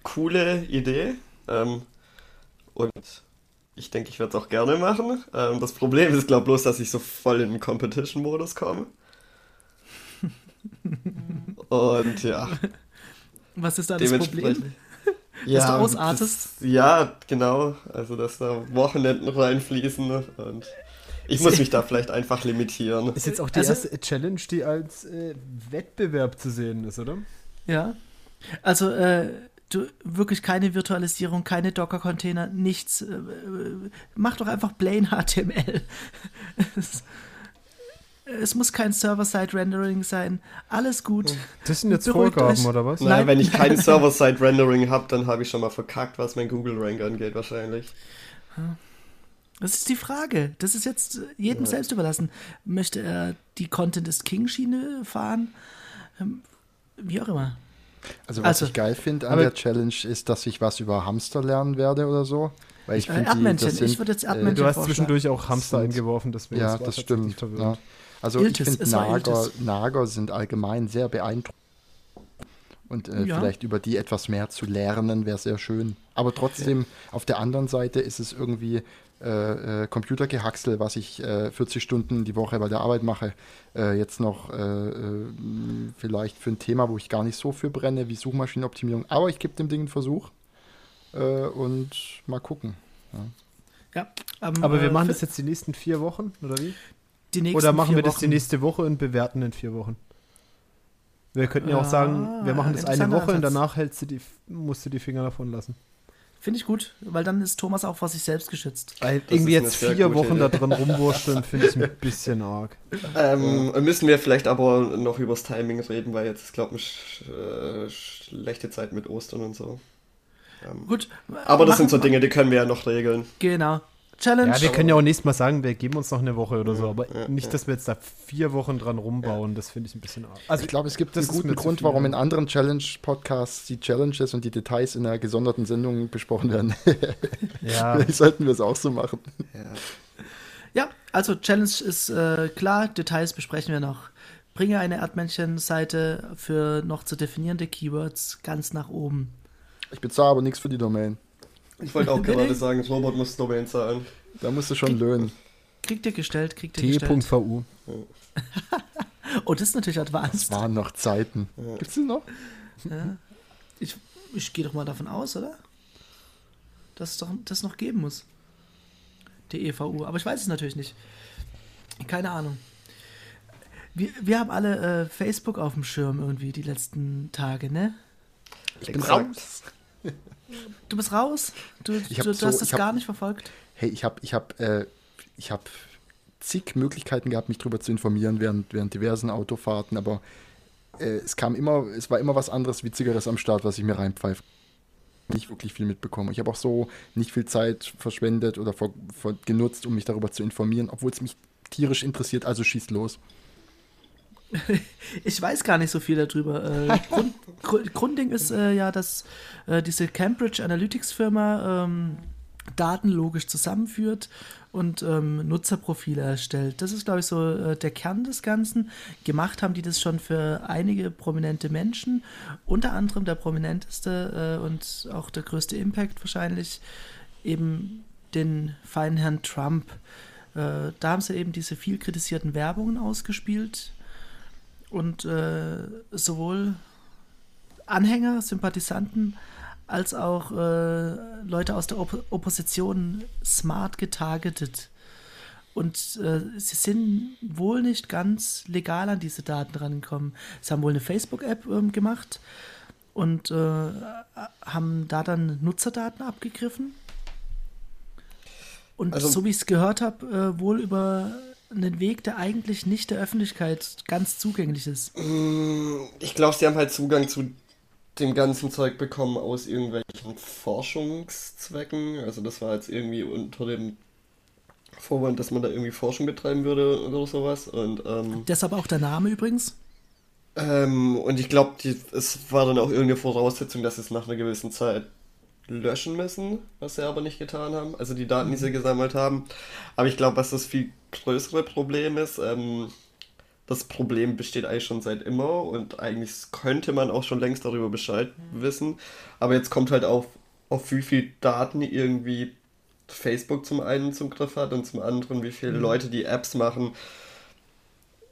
coole Idee. Ähm, und ich denke, ich werde es auch gerne machen. Ähm, das Problem ist, glaube bloß, dass ich so voll in den Competition-Modus komme. Und ja, was ist da das. Problem? Ja, du ausartest? Das, ja, genau. Also, dass da Wochenenden reinfließen und ich muss mich da vielleicht einfach limitieren. Ist jetzt auch die Also- erste Challenge, die als äh, Wettbewerb zu sehen ist, oder? Ja. Also, äh, du wirklich keine Virtualisierung, keine Docker-Container, nichts. Äh, äh, mach doch einfach plain HTML. es, es muss kein Server-Side-Rendering sein. Alles gut. Das sind jetzt Beruhigt Vorgaben, euch. oder was? Naja, Nein. wenn ich kein Server-Side-Rendering habe, dann habe ich schon mal verkackt, was mein Google-Rank angeht, wahrscheinlich. Das ist die Frage. Das ist jetzt jedem selbst überlassen. Möchte er die Content is King-Schiene fahren? Ähm, Wie auch immer. Also was Also, ich geil finde an aber- der Challenge ist, dass ich was über Hamster lernen werde oder so. Weil ich Äh, finde, das sind, Ich würde jetzt äh, Du hast vorschlagen. zwischendurch auch Hamster eingeworfen, deswegen Ja, das stimmt. Ja. Also Iltis, ich finde Nager. Nager sind allgemein sehr beeindruckend. Und äh, ja. vielleicht über die etwas mehr zu lernen, wäre sehr schön. Aber trotzdem, ja. auf der anderen Seite ist es irgendwie äh, äh, Computergehacksel, was ich äh, 40 Stunden die Woche bei der Arbeit mache, äh, jetzt noch äh, äh, vielleicht für ein Thema, wo ich gar nicht so für brenne, wie Suchmaschinenoptimierung. Aber ich gebe dem Ding einen Versuch und mal gucken. Ja. ja ähm, Aber wir machen das jetzt die nächsten vier Wochen, oder wie? oder machen wir das Wochen. die nächste Woche und bewerten in vier Wochen? Wir könnten ja auch sagen, wir machen das eine Woche und danach hältst du die, musst du die Finger davon lassen. Finde ich gut, weil dann ist Thomas auch vor sich selbst geschützt. Weil irgendwie jetzt vier Wochen Idee. da drin rumwursteln, finde ich ein bisschen arg. Ähm, müssen wir vielleicht aber noch übers Timing reden, weil jetzt ist, glaube ich, äh, schlechte Zeit mit Ostern und so. Ähm, gut. Aber das sind so Dinge, die können wir ja noch regeln. Genau. Challenge. Ja, wir können ja auch nächstes Mal sagen, wir geben uns noch eine Woche oder so, aber ja, nicht, dass wir jetzt da vier Wochen dran rumbauen, das finde ich ein bisschen arg. Also ich glaube, es gibt einen guten Grund, warum in anderen Challenge-Podcasts die Challenges und die Details in einer gesonderten Sendung besprochen werden. ja. Vielleicht sollten wir es auch so machen. Ja, ja also Challenge ist äh, klar, Details besprechen wir noch. Bringe eine Erdmännchen-Seite für noch zu definierende Keywords ganz nach oben. Ich bezahle aber nichts für die Domain. Ich wollte auch gerade sagen, das Robot muss Domain zahlen. Da musst du schon Krieg, löhnen. Kriegt ihr gestellt, kriegt ihr gestellt. T.vu. oh, das ist natürlich advanced. Das waren noch Zeiten. Ja. Gibt's die noch? Ja. Ich, ich gehe doch mal davon aus, oder? Dass es doch das noch geben muss. DEVU. Aber ich weiß es natürlich nicht. Keine Ahnung. Wir, wir haben alle äh, Facebook auf dem Schirm irgendwie die letzten Tage, ne? Ich bin raus. Du bist raus? Du, du, du so, hast das hab, gar nicht verfolgt? Hey, ich habe ich hab, äh, hab zig Möglichkeiten gehabt, mich darüber zu informieren während, während diversen Autofahrten, aber äh, es kam immer, es war immer was anderes, Witzigeres am Start, was ich mir reinpfeife. Nicht wirklich viel mitbekommen. Ich habe auch so nicht viel Zeit verschwendet oder vor, vor, genutzt, um mich darüber zu informieren, obwohl es mich tierisch interessiert, also schießt los. ich weiß gar nicht so viel darüber. Äh, Grund, Grund, Grundding ist äh, ja, dass äh, diese Cambridge Analytics Firma ähm, Daten logisch zusammenführt und ähm, Nutzerprofile erstellt. Das ist, glaube ich, so äh, der Kern des Ganzen. Gemacht haben die das schon für einige prominente Menschen, unter anderem der prominenteste äh, und auch der größte Impact wahrscheinlich, eben den feinen Herrn Trump. Äh, da haben sie eben diese viel kritisierten Werbungen ausgespielt und äh, sowohl Anhänger, Sympathisanten als auch äh, Leute aus der Op Opposition smart getargetet. Und äh, sie sind wohl nicht ganz legal an diese Daten rangekommen. Sie haben wohl eine Facebook-App ähm, gemacht und äh, haben da dann Nutzerdaten abgegriffen. Und also, so wie ich es gehört habe, äh, wohl über einen Weg, der eigentlich nicht der Öffentlichkeit ganz zugänglich ist. Mm, ich glaube, sie haben halt Zugang zu dem ganzen Zeug bekommen aus irgendwelchen Forschungszwecken. Also das war jetzt irgendwie unter dem Vorwand, dass man da irgendwie Forschung betreiben würde oder sowas. Und, ähm, Deshalb auch der Name übrigens. Ähm, und ich glaube, es war dann auch irgendeine Voraussetzung, dass es nach einer gewissen Zeit löschen müssen, was sie aber nicht getan haben. Also die Daten, die sie gesammelt haben. Aber ich glaube, was das viel größere Problem ist, ähm, das Problem besteht eigentlich schon seit immer und eigentlich könnte man auch schon längst darüber Bescheid mhm. wissen. Aber jetzt kommt halt auf, auf wie viel Daten irgendwie Facebook zum einen zum Griff hat und zum anderen, wie viele mhm. Leute die Apps machen,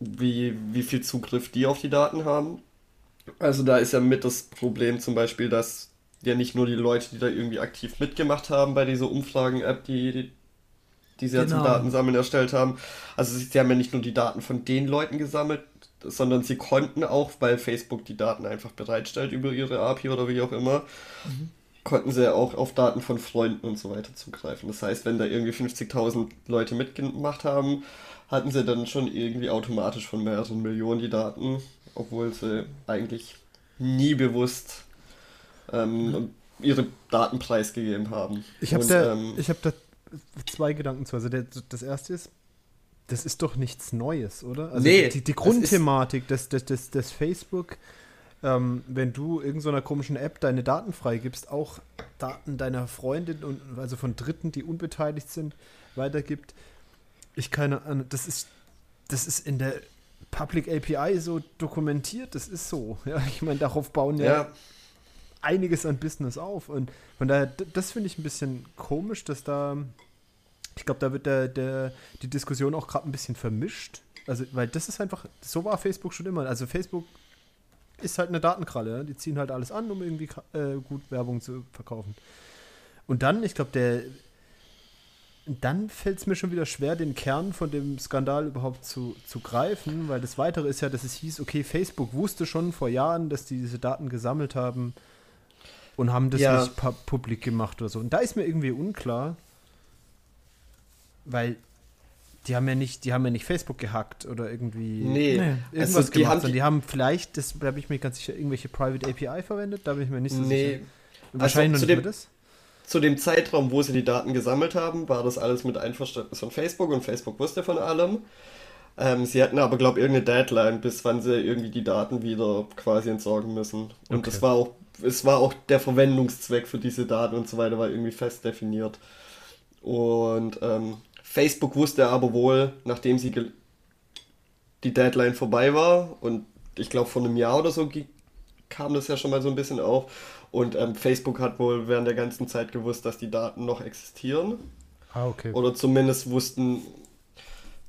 wie, wie viel Zugriff die auf die Daten haben. Also da ist ja mit das Problem zum Beispiel, dass ja nicht nur die Leute, die da irgendwie aktiv mitgemacht haben bei dieser Umfragen-App, die, die, die sie genau. ja zum genau. Datensammeln erstellt haben. Also sie haben ja nicht nur die Daten von den Leuten gesammelt, sondern sie konnten auch, weil Facebook die Daten einfach bereitstellt über ihre API oder wie auch immer, mhm. konnten sie auch auf Daten von Freunden und so weiter zugreifen. Das heißt, wenn da irgendwie 50.000 Leute mitgemacht haben, hatten sie dann schon irgendwie automatisch von mehreren Millionen die Daten, obwohl sie eigentlich nie bewusst ähm, ihre Daten preisgegeben haben. Ich habe da, ähm, hab da zwei Gedanken zu. Also der, das erste ist, das ist doch nichts Neues, oder? Also nee, die, die Grundthematik des, des, des, des Facebook, ähm, wenn du irgendeiner so komischen App deine Daten freigibst, auch Daten deiner Freundin und also von Dritten, die unbeteiligt sind, weitergibt. Ich keine Ahnung, das ist, das ist in der Public API so dokumentiert, das ist so. Ja, ich meine, darauf bauen ja, Ja, einiges an Business auf. Und von daher, das finde ich ein bisschen komisch, dass da, ich glaube, da wird der, der, die Diskussion auch gerade ein bisschen vermischt. Also, weil das ist einfach, so war Facebook schon immer. Also Facebook ist halt eine Datenkralle, die ziehen halt alles an, um irgendwie äh, gut Werbung zu verkaufen. Und dann, ich glaube, der, dann fällt es mir schon wieder schwer, den Kern von dem Skandal überhaupt zu, zu greifen, weil das Weitere ist ja, dass es hieß, okay, Facebook wusste schon vor Jahren, dass die diese Daten gesammelt haben und haben das Ja. nicht pu- publik gemacht oder so. Und da ist mir irgendwie unklar, weil die haben ja nicht, die haben ja nicht Facebook gehackt oder irgendwie nee. Irgendwas Also, die gemacht, haben sondern die- haben vielleicht, das da bin ich mir ganz sicher, irgendwelche Private API verwendet, da bin ich mir nicht so Nee. sicher. Und Wahrscheinlich Also, noch nicht dem- das. Zu dem Zeitraum, wo sie die Daten gesammelt haben, war das alles mit Einverständnis von Facebook und Facebook wusste von allem. Ähm, sie hatten aber, glaube ich, irgendeine Deadline, bis wann sie irgendwie die Daten wieder quasi entsorgen müssen. Und Okay. das war auch, es war auch der Verwendungszweck für diese Daten und so weiter, war irgendwie fest definiert. Und ähm, Facebook wusste aber wohl, nachdem sie die Deadline vorbei war, und ich glaube vor einem Jahr oder so kam das ja schon mal so ein bisschen auf. Und ähm, Facebook hat wohl während der ganzen Zeit gewusst, dass die Daten noch existieren. Ah, okay. Oder zumindest wussten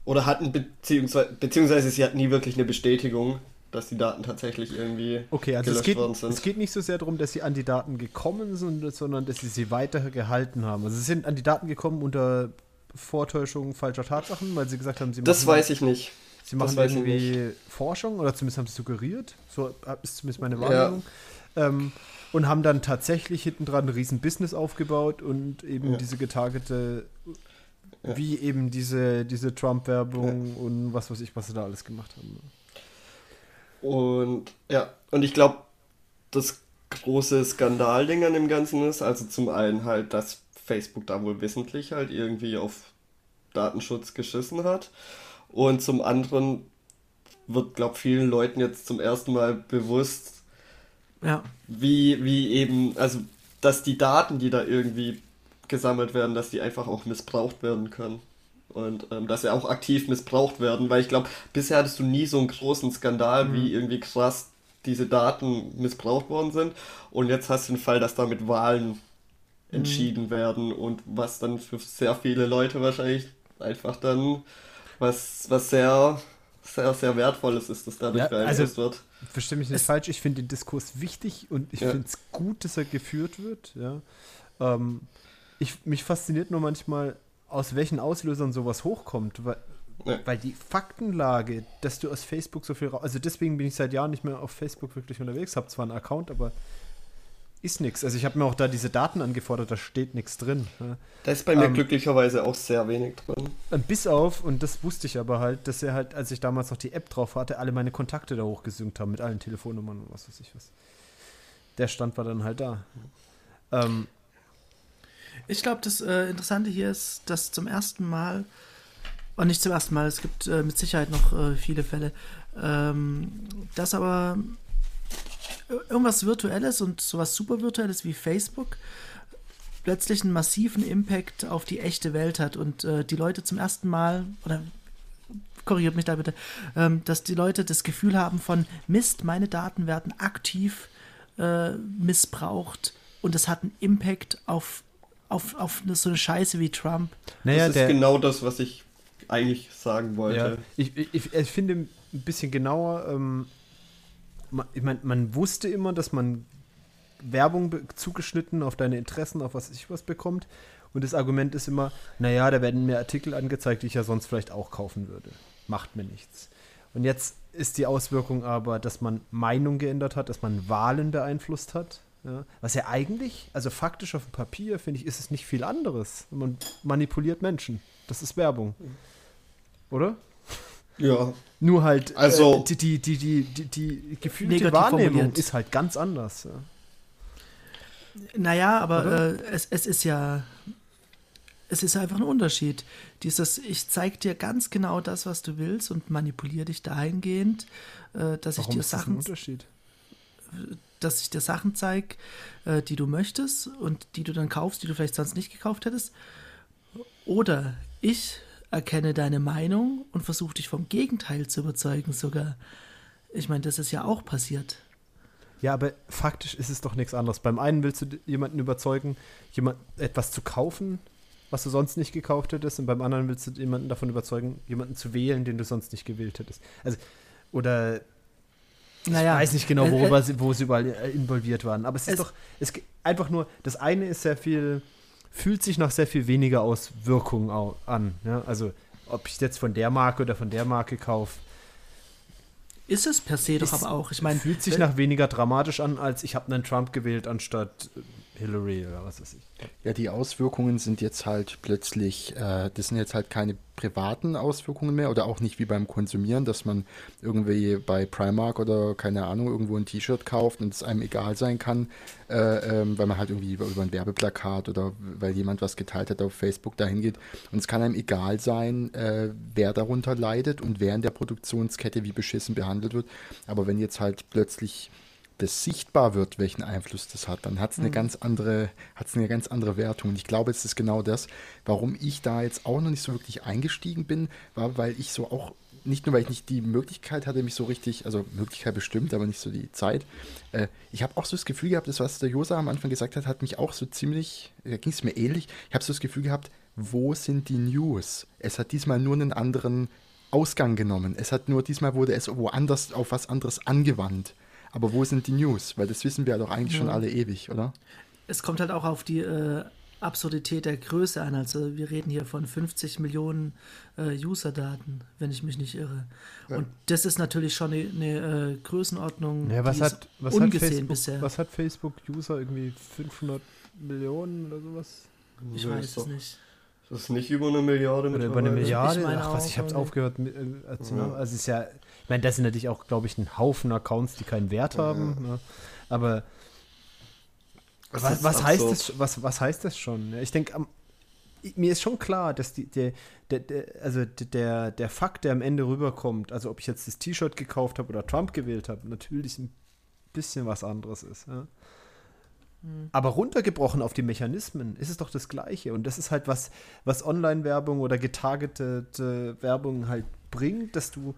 oder hatten beziehungsweise, beziehungsweise sie hatten nie wirklich eine Bestätigung, dass die Daten tatsächlich irgendwie Okay, also es gelöscht geht, worden sind. es geht nicht so sehr darum, dass sie an die Daten gekommen sind, sondern dass sie sie weiter gehalten haben. Also sie sind an die Daten gekommen unter Vortäuschung falscher Tatsachen, weil sie gesagt haben, sie das weiß ich nicht. sie machen irgendwie Forschung oder zumindest haben sie suggeriert. So ist zumindest meine Wahrnehmung. Ähm, und haben dann tatsächlich hinten dran ein riesen Business aufgebaut und eben Ja. diese getargete, Ja. wie eben diese, diese Trump-Werbung und was weiß ich, was sie da alles gemacht haben. Und ja, und ich glaube, das große Skandalding an dem Ganzen ist, also zum einen halt, dass Facebook da wohl wissentlich halt irgendwie auf Datenschutz geschissen hat. Und zum anderen wird, glaube vielen Leuten jetzt zum ersten Mal bewusst, Ja, wie, wie eben, also, dass die Daten, die da irgendwie gesammelt werden, dass die einfach auch missbraucht werden können. Und ähm, dass sie auch aktiv missbraucht werden, weil ich glaube, bisher hattest du nie so einen großen Skandal, wie irgendwie krass diese Daten missbraucht worden sind. Und jetzt hast du den Fall, dass da mit Wahlen entschieden werden und was dann für sehr viele Leute wahrscheinlich einfach dann was, was sehr, sehr, sehr Wertvolles ist, das dadurch Ja, beeinflusst also- wird. Verstehe mich nicht Es- falsch, ich finde den Diskurs wichtig und ich Ja. finde es gut, dass er geführt wird. Ja. Ähm, ich, mich fasziniert nur manchmal, aus welchen Auslösern sowas hochkommt, weil, Ja. weil die Faktenlage, dass du aus Facebook so viel, ra- also deswegen bin ich seit Jahren nicht mehr auf Facebook wirklich unterwegs, habe zwar einen Account, aber ist nichts. Also ich habe mir auch da diese Daten angefordert, da steht nichts drin. Da ist bei mir Ähm, glücklicherweise auch sehr wenig drin. Und bis auf, und das wusste ich aber halt, dass er halt, als ich damals noch die App drauf hatte, alle meine Kontakte da hochgesynkt haben mit allen Telefonnummern und was weiß ich was. Der Stand war dann halt da. Ähm, ich glaube, das äh, Interessante hier ist, dass zum ersten Mal, und nicht zum ersten Mal, es gibt äh, mit Sicherheit noch äh, viele Fälle, ähm, dass aber irgendwas Virtuelles und sowas super Virtuelles wie Facebook plötzlich einen massiven Impact auf die echte Welt hat und äh, die Leute zum ersten Mal, oder korrigiert mich da bitte, ähm, dass die Leute das Gefühl haben von Mist, meine Daten werden aktiv äh, missbraucht und es hat einen Impact auf, auf, auf eine- so eine Scheiße wie Trump. naja, das ist der, genau das, was ich eigentlich sagen ja, wollte. ich, ich, ich finde ein bisschen genauer, ähm, man, ich mein, man wusste immer, dass man Werbung zugeschnitten auf deine Interessen, auf was ich was bekommt. Und das Argument ist immer, naja, da werden mir Artikel angezeigt, die ich ja sonst vielleicht auch kaufen würde. Macht mir nichts. Und jetzt ist die Auswirkung aber, dass man Meinung geändert hat, dass man Wahlen beeinflusst hat. Ja, was ja eigentlich, also faktisch auf dem Papier, finde ich, ist es nicht viel anderes. Man manipuliert Menschen. Das ist Werbung. Oder? Ja. Nur halt, Also- äh, die, die, die, die, die, die gefühlte Wahrnehmung formuliert. ist halt ganz anders. Ja. Naja, aber äh, es, es ist ja. Es ist einfach ein Unterschied. Dieses, ich zeig dir ganz genau das, was du willst und manipuliere dich dahingehend, äh, dass ich Warum dir ist das ein Sachen, Unterschied? Dass ich dir Sachen zeige, äh, die du möchtest und die du dann kaufst, die du vielleicht sonst nicht gekauft hättest. Oder ich erkenne deine Meinung und versuche dich vom Gegenteil zu überzeugen sogar. Ich meine, das ist ja auch passiert. Ja, aber faktisch ist es doch nichts anderes. Beim einen willst du jemanden überzeugen, jemand etwas zu kaufen, was du sonst nicht gekauft hättest, und beim anderen willst du jemanden davon überzeugen, jemanden zu wählen, den du sonst nicht gewählt hättest. Also, oder ich naja, weiß nicht genau, worüber äh, äh, sie, wo sie überall äh, involviert waren. Aber es ist es, doch, es einfach nur, das eine ist sehr viel, fühlt sich nach sehr viel weniger Auswirkungen an. Ja? Also, ob ich jetzt von der Marke oder von der Marke kaufe, ist es per se doch aber auch. Ich meine, fühlt sich nach weniger dramatisch an, als ich habe einen Trump gewählt anstatt Hillary oder was weiß ich. Ja, die Auswirkungen sind jetzt halt plötzlich, äh, das sind jetzt halt keine privaten Auswirkungen mehr oder auch nicht wie beim Konsumieren, dass man irgendwie bei Primark oder keine Ahnung irgendwo ein T-Shirt kauft und es einem egal sein kann, äh, ähm, weil man halt irgendwie über, über, ein Werbeplakat oder weil jemand was geteilt hat auf Facebook dahin geht. Und es kann einem egal sein, äh, wer darunter leidet und wer in der Produktionskette wie beschissen behandelt wird. Aber wenn jetzt halt plötzlich das sichtbar wird, welchen Einfluss das hat, dann hat es eine mhm. ganz andere, hat es eine ganz andere Wertung. Und ich glaube, es ist genau das, warum ich da jetzt auch noch nicht so wirklich eingestiegen bin, war, weil ich so auch nicht nur, weil ich nicht die Möglichkeit hatte, mich so richtig, also Möglichkeit bestimmt, aber nicht so die Zeit. Äh, ich habe auch so das Gefühl gehabt, das, was der Josa am Anfang gesagt hat, hat mich auch so ziemlich, da ging es mir ähnlich. Ich habe so das Gefühl gehabt, wo sind die News? Es hat diesmal nur einen anderen Ausgang genommen. Es hat nur, diesmal wurde es woanders auf was anderes angewandt. Aber wo sind die News? Weil das wissen wir ja doch eigentlich ja. schon alle ewig, oder? Es kommt halt auch auf die äh, Absurdität der Größe an. Also wir reden hier von 50 Millionen äh, User-Daten, wenn ich mich nicht irre. Ja. Und das ist natürlich schon eine, eine äh, Größenordnung, ja, was hat, was ungesehen hat Facebook, bisher. Was hat Facebook-User? Irgendwie 500 Millionen oder sowas? Ich ja, weiß es nicht. Das ist nicht über eine Milliarde. Oder über eine Milliarde? Ich Ach was, ich habe es aufgehört. Mit, äh, also, ja. also es ist ja ich meine, das sind natürlich auch, glaube ich, ein Haufen Accounts, die keinen Wert haben. Ne? Aber was, was heißt das, was, was heißt das schon? Ich denke, mir ist schon klar, dass die, der, der, der, also der, der Fakt, der am Ende rüberkommt, also ob ich jetzt das T-Shirt gekauft habe oder Trump gewählt habe, natürlich ein bisschen was anderes ist. Ja? Hm. Aber runtergebrochen auf die Mechanismen ist es doch das Gleiche. Und das ist halt was, was Online-Werbung oder getargetete Werbung halt bringt, dass du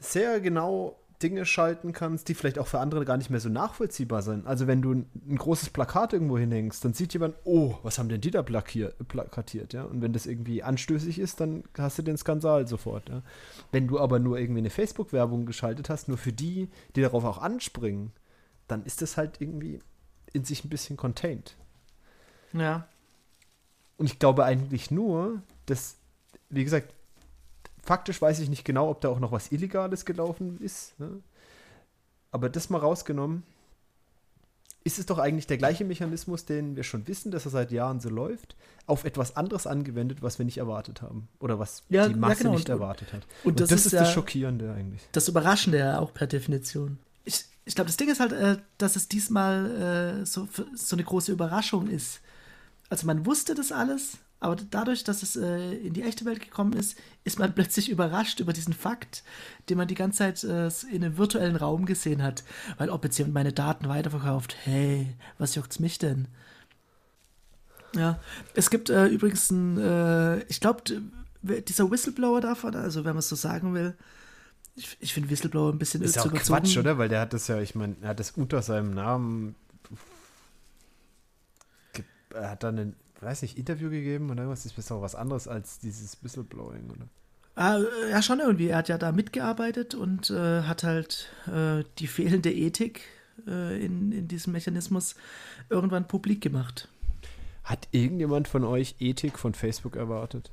sehr genau Dinge schalten kannst, die vielleicht auch für andere gar nicht mehr so nachvollziehbar sind. Also wenn du ein, ein großes Plakat irgendwo hinhängst, dann sieht jemand, oh, was haben denn die da plakatiert, ja? Und wenn das irgendwie anstößig ist, dann hast du den Skandal sofort, ja? Wenn du aber nur irgendwie eine Facebook-Werbung geschaltet hast, nur für die, die darauf auch anspringen, dann ist das halt irgendwie in sich ein bisschen contained. Ja. Und ich glaube eigentlich nur, dass, wie gesagt, faktisch weiß ich nicht genau, ob da auch noch was Illegales gelaufen ist. Ne? Aber das mal rausgenommen, ist es doch eigentlich der gleiche Mechanismus, den wir schon wissen, dass er seit Jahren so läuft, auf etwas anderes angewendet, was wir nicht erwartet haben. Oder was ja, die Masse ja, genau. nicht und, erwartet hat. Und, und das, das, ist, ja das Schockierende eigentlich. Das Überraschende ja auch per Definition. Ich, ich glaube, das Ding ist halt, äh, dass es diesmal äh, so, so eine große Überraschung ist. Also man wusste das alles, aber dadurch, dass es äh, in die echte Welt gekommen ist, ist man plötzlich überrascht über diesen Fakt, den man die ganze Zeit äh, in einem virtuellen Raum gesehen hat. Weil ob jetzt jemand meine Daten weiterverkauft, hey, was juckt's mich denn? Ja, es gibt äh, übrigens ein, äh, ich glaube, dieser Whistleblower davon, also wenn man es so sagen will, ich, ich finde Whistleblower ein bisschen Ist ja auch Quatsch, oder? Weil der hat das ja, ich meine, er hat das unter seinem Namen, er hat dann einen weiß nicht, Interview gegeben oder irgendwas? Ist auch was anderes als dieses Whistleblowing, oder? Ah, äh, ja, schon irgendwie. Er hat ja da mitgearbeitet und äh, hat halt äh, die fehlende Ethik äh, in, in diesem Mechanismus irgendwann publik gemacht. Hat irgendjemand von euch Ethik von Facebook erwartet?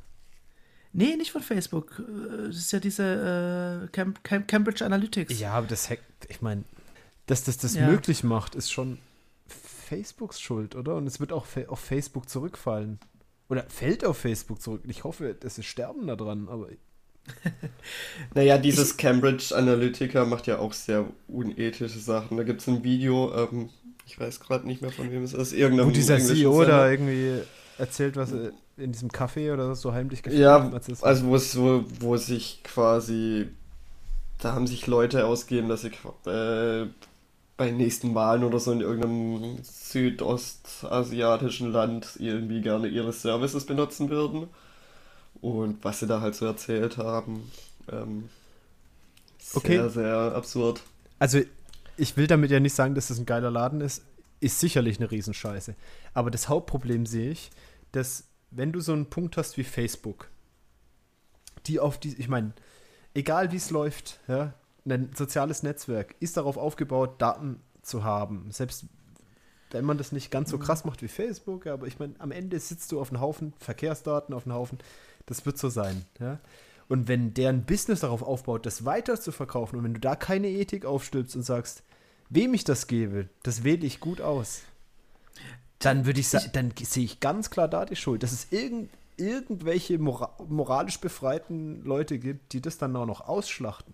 Nee, nicht von Facebook. Äh, das ist ja diese äh, Cam Cam Cambridge Analytics. Ja, aber das, ich meine, dass das das ja. möglich macht, ist schon Facebooks Schuld, oder? Und es wird auch auf Facebook zurückfallen. Oder fällt auf Facebook zurück. Ich hoffe, dass es sterben daran, aber. naja, dieses ich, Cambridge Analytica macht ja auch sehr unethische Sachen. Da gibt es ein Video, ähm, ich weiß gerade nicht mehr von wem es ist, irgendeinem. Wo dieser CEO da irgendwie erzählt, was in diesem Café oder so heimlich gefilmt Ja, also wo es wo, wo sich quasi da haben sich Leute ausgegeben, dass sie äh, bei nächsten Wahlen oder so in irgendeinem südostasiatischen Land irgendwie gerne ihre Services benutzen würden. Und was sie da halt so erzählt haben, ähm, sehr, Okay. sehr absurd. Also, ich will damit ja nicht sagen, dass das ein geiler Laden ist. Ist sicherlich eine Riesenscheiße. Aber das Hauptproblem sehe ich, dass, wenn du so einen Punkt hast wie Facebook, die auf die, ich meine, egal wie es läuft, ja, ein soziales Netzwerk ist darauf aufgebaut, Daten zu haben. Selbst wenn man das nicht ganz so krass macht wie Facebook, ja, aber ich meine, am Ende sitzt du auf einem Haufen Verkehrsdaten, auf einem Haufen, das wird so sein, ja. Und wenn deren Business darauf aufbaut, das weiter zu verkaufen und wenn du da keine Ethik aufstülpst und sagst, wem ich das gebe, das wähle ich gut aus, dann würde ich sagen, dann sehe ich ganz klar da die Schuld, dass es irgend, irgendwelche mora moralisch befreiten Leute gibt, die das dann auch noch ausschlachten.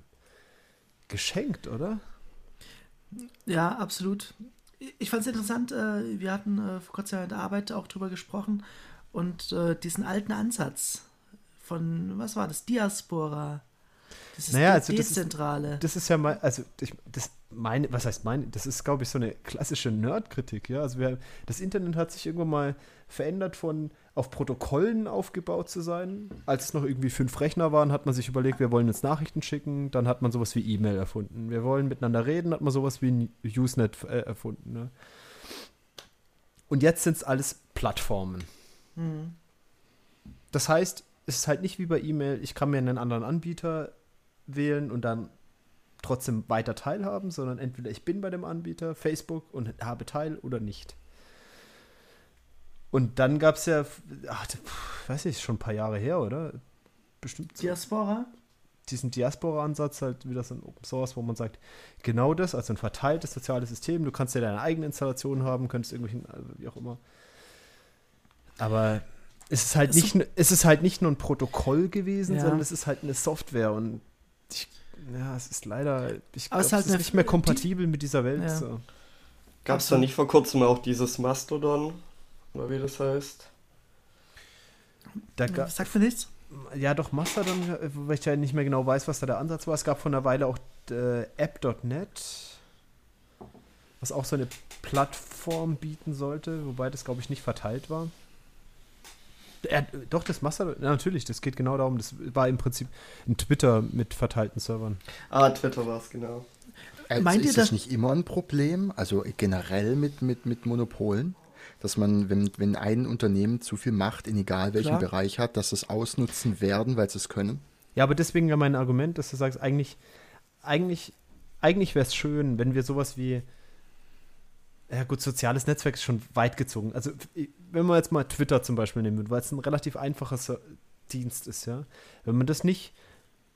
Geschenkt, oder? Ja, absolut. Ich fand es interessant, äh, wir hatten äh, vor kurzem in der Arbeit auch drüber gesprochen und äh, diesen alten Ansatz von, was war das, Diaspora, dieses Naja, De also das ist- Dezentrale. Das ist ja mal, also ich, das meine, was heißt meine, das ist, glaube ich, so eine klassische Nerd-Kritik, ja. Also wir, das Internet hat sich irgendwann mal verändert von auf Protokollen aufgebaut zu sein. Als es noch irgendwie fünf Rechner waren, hat man sich überlegt, wir wollen jetzt Nachrichten schicken, dann hat man sowas wie E-Mail erfunden. Wir wollen miteinander reden, hat man sowas wie ein Usenet äh, erfunden. Ne? Und jetzt sind es alles Plattformen. Hm. Das heißt, es ist halt nicht wie bei E-Mail, ich kann mir einen anderen Anbieter wählen und dann trotzdem weiter teilhaben, sondern entweder ich bin bei dem Anbieter, Facebook, und habe Teil oder nicht. Und dann gab es ja, ach, weiß ich, schon ein paar Jahre her, oder? Bestimmt Diaspora? diesen Diaspora-Ansatz halt wieder so ein Open Source, wo man sagt, genau das, also ein verteiltes soziales System, du kannst ja deine eigene Installation haben, könntest irgendwelchen, also wie auch immer. Aber es ist halt nicht, es ist halt nicht nur ein Protokoll gewesen, Ja. sondern es ist halt eine Software und ich, ja, es ist leider, ich Aber glaube, es es ist halt ist nicht mehr kompatibel mit dieser Welt. Ja. So. Gab es da nicht vor kurzem auch dieses Mastodon, oder wie das heißt? Da ga, Sagt mir nichts? ja, doch Mastodon, äh, wobei ich ja nicht mehr genau weiß, was da der Ansatz war. Es gab vor einer Weile auch äh, App.net, was auch so eine Plattform bieten sollte, wobei das, glaube ich, nicht verteilt war. Äh, doch, das Mastodon, ja, natürlich, das geht genau darum. Das war im Prinzip ein Twitter mit verteilten Servern. Ah, Twitter war es, genau. Also Meint ihr, ist das dass- nicht immer ein Problem? Also generell mit, mit, mit Monopolen? Dass man, wenn, wenn ein Unternehmen zu viel Macht in egal welchem Klar. Bereich hat, dass es ausnutzen werden, weil sie es können? Ja, aber deswegen ja mein Argument, dass du sagst, eigentlich, eigentlich, eigentlich wäre es schön, wenn wir sowas wie, ja gut, soziales Netzwerk ist schon weit gezogen. Also wenn man jetzt mal Twitter zum Beispiel nehmen würde, weil es ein relativ einfacher Dienst ist, ja. Wenn man das nicht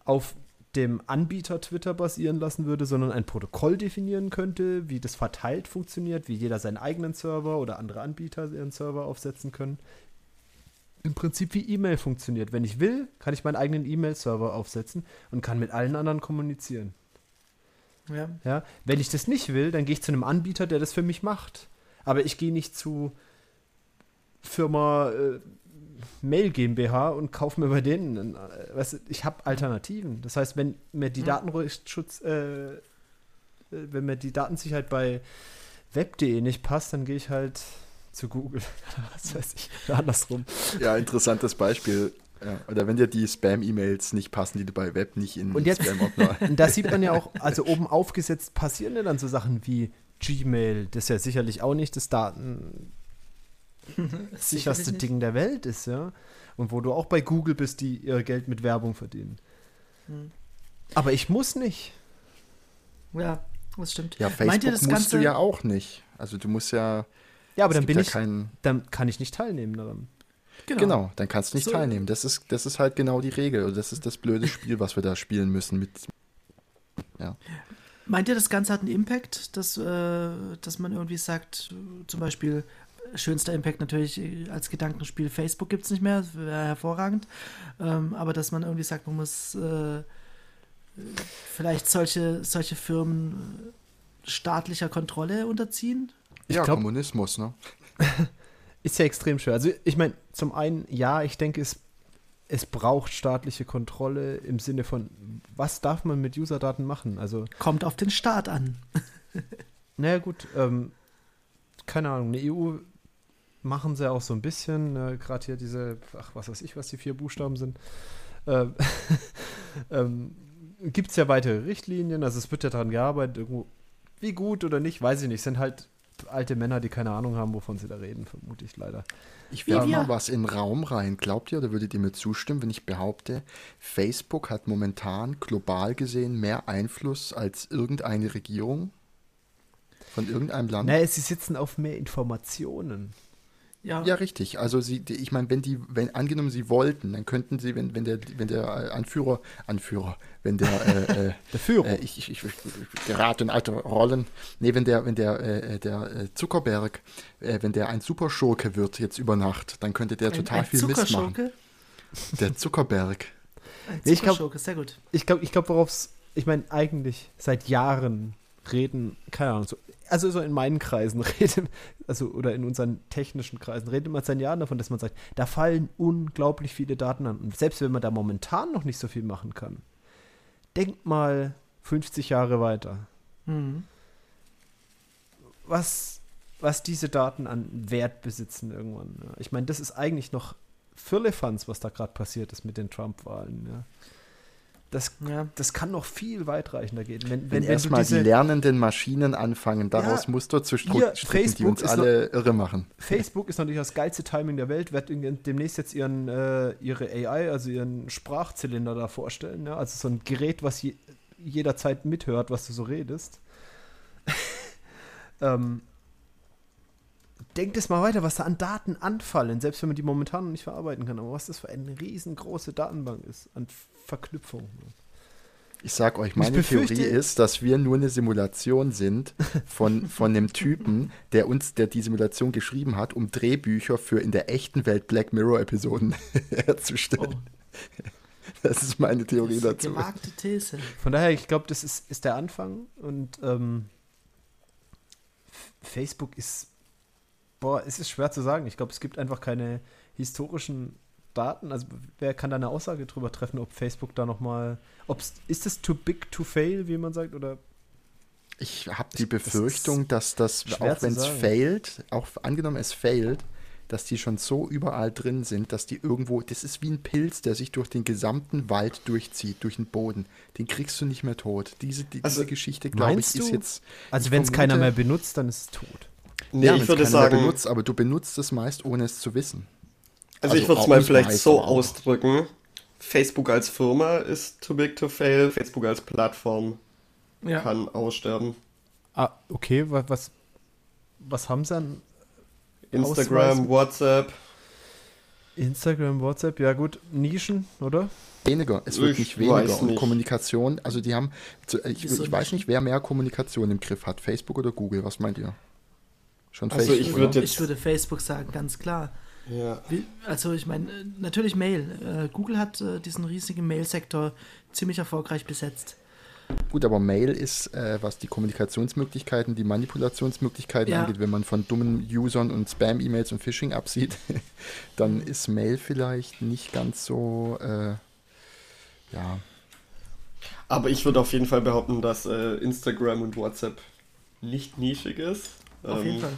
auf dem Anbieter Twitter basieren lassen würde, sondern ein Protokoll definieren könnte, wie das verteilt funktioniert, wie jeder seinen eigenen Server oder andere Anbieter ihren Server aufsetzen können. Im Prinzip wie E-Mail funktioniert. Wenn ich will, kann ich meinen eigenen E-Mail-Server aufsetzen und kann mit allen anderen kommunizieren. Ja. Ja? Wenn ich das nicht will, dann gehe ich zu einem Anbieter, der das für mich macht. Aber ich gehe nicht zu Firma äh, Mail GmbH und kaufe mir bei denen. Äh, weißt du, ich habe Alternativen. Das heißt, wenn mir die Mhm. Datenschutz, äh, äh, wenn mir die Datensicherheit bei web.de nicht passt, dann gehe ich halt zu Google. Was weiß ich. Andersrum. Ja, interessantes Beispiel. Ja, oder wenn dir die Spam-E-Mails nicht passen, die du bei Web nicht in Und jetzt- Spam-Ordner. Und da sieht man ja auch, also oben aufgesetzt passieren ja dann so Sachen wie Gmail, das ja sicherlich auch nicht das datensicherste. Ding der Welt ist, ja. Und wo du auch bei Google bist, die ihr Geld mit Werbung verdienen. Hm. Aber ich muss nicht. Ja, das stimmt. Ja, Meint ihr, Facebook das musst Ganze, du ja auch nicht. Also du musst ja. Ja, aber dann bin ja ich, keinen. dann kann ich nicht teilnehmen daran. Genau. dann kannst du nicht So- teilnehmen. Das ist, das ist halt genau die Regel. Und das ist das blöde Spiel, was wir da spielen müssen mit. Meint ihr, das Ganze hat einen Impact, dass, äh, dass man irgendwie sagt, zum Beispiel, schönster Impact natürlich äh, als Gedankenspiel, Facebook gibt es nicht mehr, das wäre hervorragend, ähm, aber dass man irgendwie sagt, man muss äh, vielleicht solche, solche Firmen äh, staatlicher Kontrolle unterziehen? Ich ja, glaub- Kommunismus, ne? Ist ja extrem schwer. Also ich meine, zum einen, ja, ich denke, es, es braucht staatliche Kontrolle im Sinne von, was darf man mit Userdaten machen? Also Kommt auf den Staat an. Naja, gut, ähm, keine Ahnung, eine EU machen sie auch so ein bisschen. Äh, Gerade hier diese, ach, was weiß ich, was die vier Buchstaben sind. Äh, ähm, Gibt es ja weitere Richtlinien, also es wird ja daran gearbeitet, irgendwo, wie gut oder nicht, weiß ich nicht. Sind halt alte Männer, die keine Ahnung haben, wovon sie da reden, vermute ich leider. Ich werfe mal was in den Raum rein. Glaubt ihr oder würdet ihr mir zustimmen, wenn ich behaupte, Facebook hat momentan global gesehen mehr Einfluss als irgendeine Regierung von irgendeinem Land? Naja, sie sitzen auf mehr Informationen. Ja. ja, richtig. Also sie, ich meine, wenn die, wenn angenommen sie wollten, dann könnten sie, wenn, wenn der, wenn der Anführer, Anführer, wenn der, äh, äh der Führer, äh, ich, ich, ich, gerate in alte Rollen, nee, wenn der, wenn der, äh, der äh, Zuckerberg, äh, wenn der ein Superschurke wird jetzt über Nacht, dann könnte der ein, total ein viel Mist machen. Der Zuckerberg. Ein Zuckerschurke, sehr gut. Ich glaube, ich glaube, worauf es, ich meine, eigentlich seit Jahren reden, keine Ahnung, so also so in meinen Kreisen redet, also oder in unseren technischen Kreisen redet man seit Jahren davon, dass man sagt, da fallen unglaublich viele Daten an. Und selbst wenn man da momentan noch nicht so viel machen kann, denkt mal 50 Jahre weiter. Mhm. Was, was diese Daten an Wert besitzen irgendwann. Ja. Ich meine, das ist eigentlich noch Firlefanz, was da gerade passiert ist mit den Trump-Wahlen. Ja. Das, ja. das kann noch viel weitreichender gehen. Wenn, wenn, wenn, erstmal die lernenden Maschinen anfangen, daraus ja, Muster zu stricken, die uns alle noch, irre machen. Facebook ist natürlich das geilste Timing der Welt, wird demnächst jetzt ihren, äh, ihre AI, also ihren Sprachzylinder da vorstellen. Ja? Also so ein Gerät, was je, jederzeit mithört, was du so redest. ähm, denkt es mal weiter, was da an Daten anfallen, selbst wenn man die momentan noch nicht verarbeiten kann, aber was das für eine riesengroße Datenbank ist an Verknüpfungen. Ich sag euch, meine Theorie ist, dass wir nur eine Simulation sind von, von einem Typen, der uns, der die Simulation geschrieben hat, um Drehbücher für in der echten Welt Black Mirror-Episoden herzustellen. Oh. Das ist meine Theorie das ist dazu. Gewagte These. Von daher, ich glaube, das ist, ist der Anfang und ähm, Facebook ist Boah, es ist schwer zu sagen. Ich glaube, es gibt einfach keine historischen Daten. Also wer kann da eine Aussage drüber treffen, ob Facebook da nochmal. Ist es too big to fail, wie man sagt, oder ich habe die Befürchtung, das dass das, auch wenn es failt, auch angenommen es failt, dass die schon so überall drin sind, dass die irgendwo, das ist wie ein Pilz, der sich durch den gesamten Wald durchzieht, durch den Boden. Den kriegst du nicht mehr tot. Diese, die, also, diese Geschichte, glaube ich, ist jetzt. Also wenn es keiner mehr benutzt, dann ist es tot. Nee, ja, ich würde sagen. Benutzt, aber du benutzt es meist, ohne es zu wissen. Also, also ich würde es mal vielleicht so ausdrücken. Facebook als Firma ist too big to fail, Facebook als Plattform ja. kann aussterben. Ah, okay, was, was haben sie an Instagram, Ausweis? WhatsApp. Instagram, WhatsApp, ja gut, Nischen, oder? Weniger, es wird ich nicht weniger. Und Kommunikation, also die haben, ich, ich weiß nicht, wer mehr Kommunikation im Griff hat, Facebook oder Google, was meint ihr? Schon also Facebook. Ich, würd ich würde Facebook sagen, ganz klar. Ja. Also ich meine, natürlich Mail. Äh, Google hat äh, diesen riesigen Mail-Sektor ziemlich erfolgreich besetzt. Gut, aber Mail ist, äh, was die Kommunikationsmöglichkeiten, die Manipulationsmöglichkeiten ja. angeht, wenn man von dummen Usern und Spam-E-Mails und Phishing absieht, dann mhm. ist Mail vielleicht nicht ganz so, äh, ja. Aber ich würde auf jeden Fall behaupten, dass äh, Instagram und WhatsApp nicht nischig ist. Auf ähm, jeden Fall.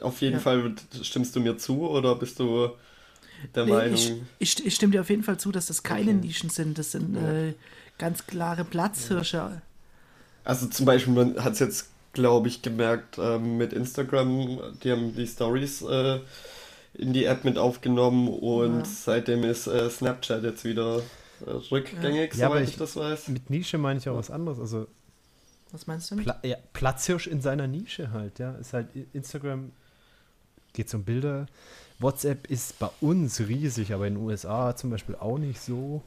Auf jeden ja. Fall stimmst du mir zu oder bist du der nee, Meinung? Ich, ich, ich, stimme dir auf jeden Fall zu, dass das keine okay. Nischen sind. Das sind ja. äh, ganz klare Platzhirsche. Ja. Also zum Beispiel, man hat es jetzt, glaube ich, gemerkt äh, mit Instagram, die haben die Stories äh, in die App mit aufgenommen und seitdem ist äh, Snapchat jetzt wieder äh, rückgängig, ja. soweit ich, ich das weiß. Mit Nische meine ich auch was anderes. Also was meinst du? Pla ja, Platzhirsch in seiner Nische halt, ja. Ist halt Instagram geht um Bilder. WhatsApp ist bei uns riesig, aber in den USA zum Beispiel auch nicht so.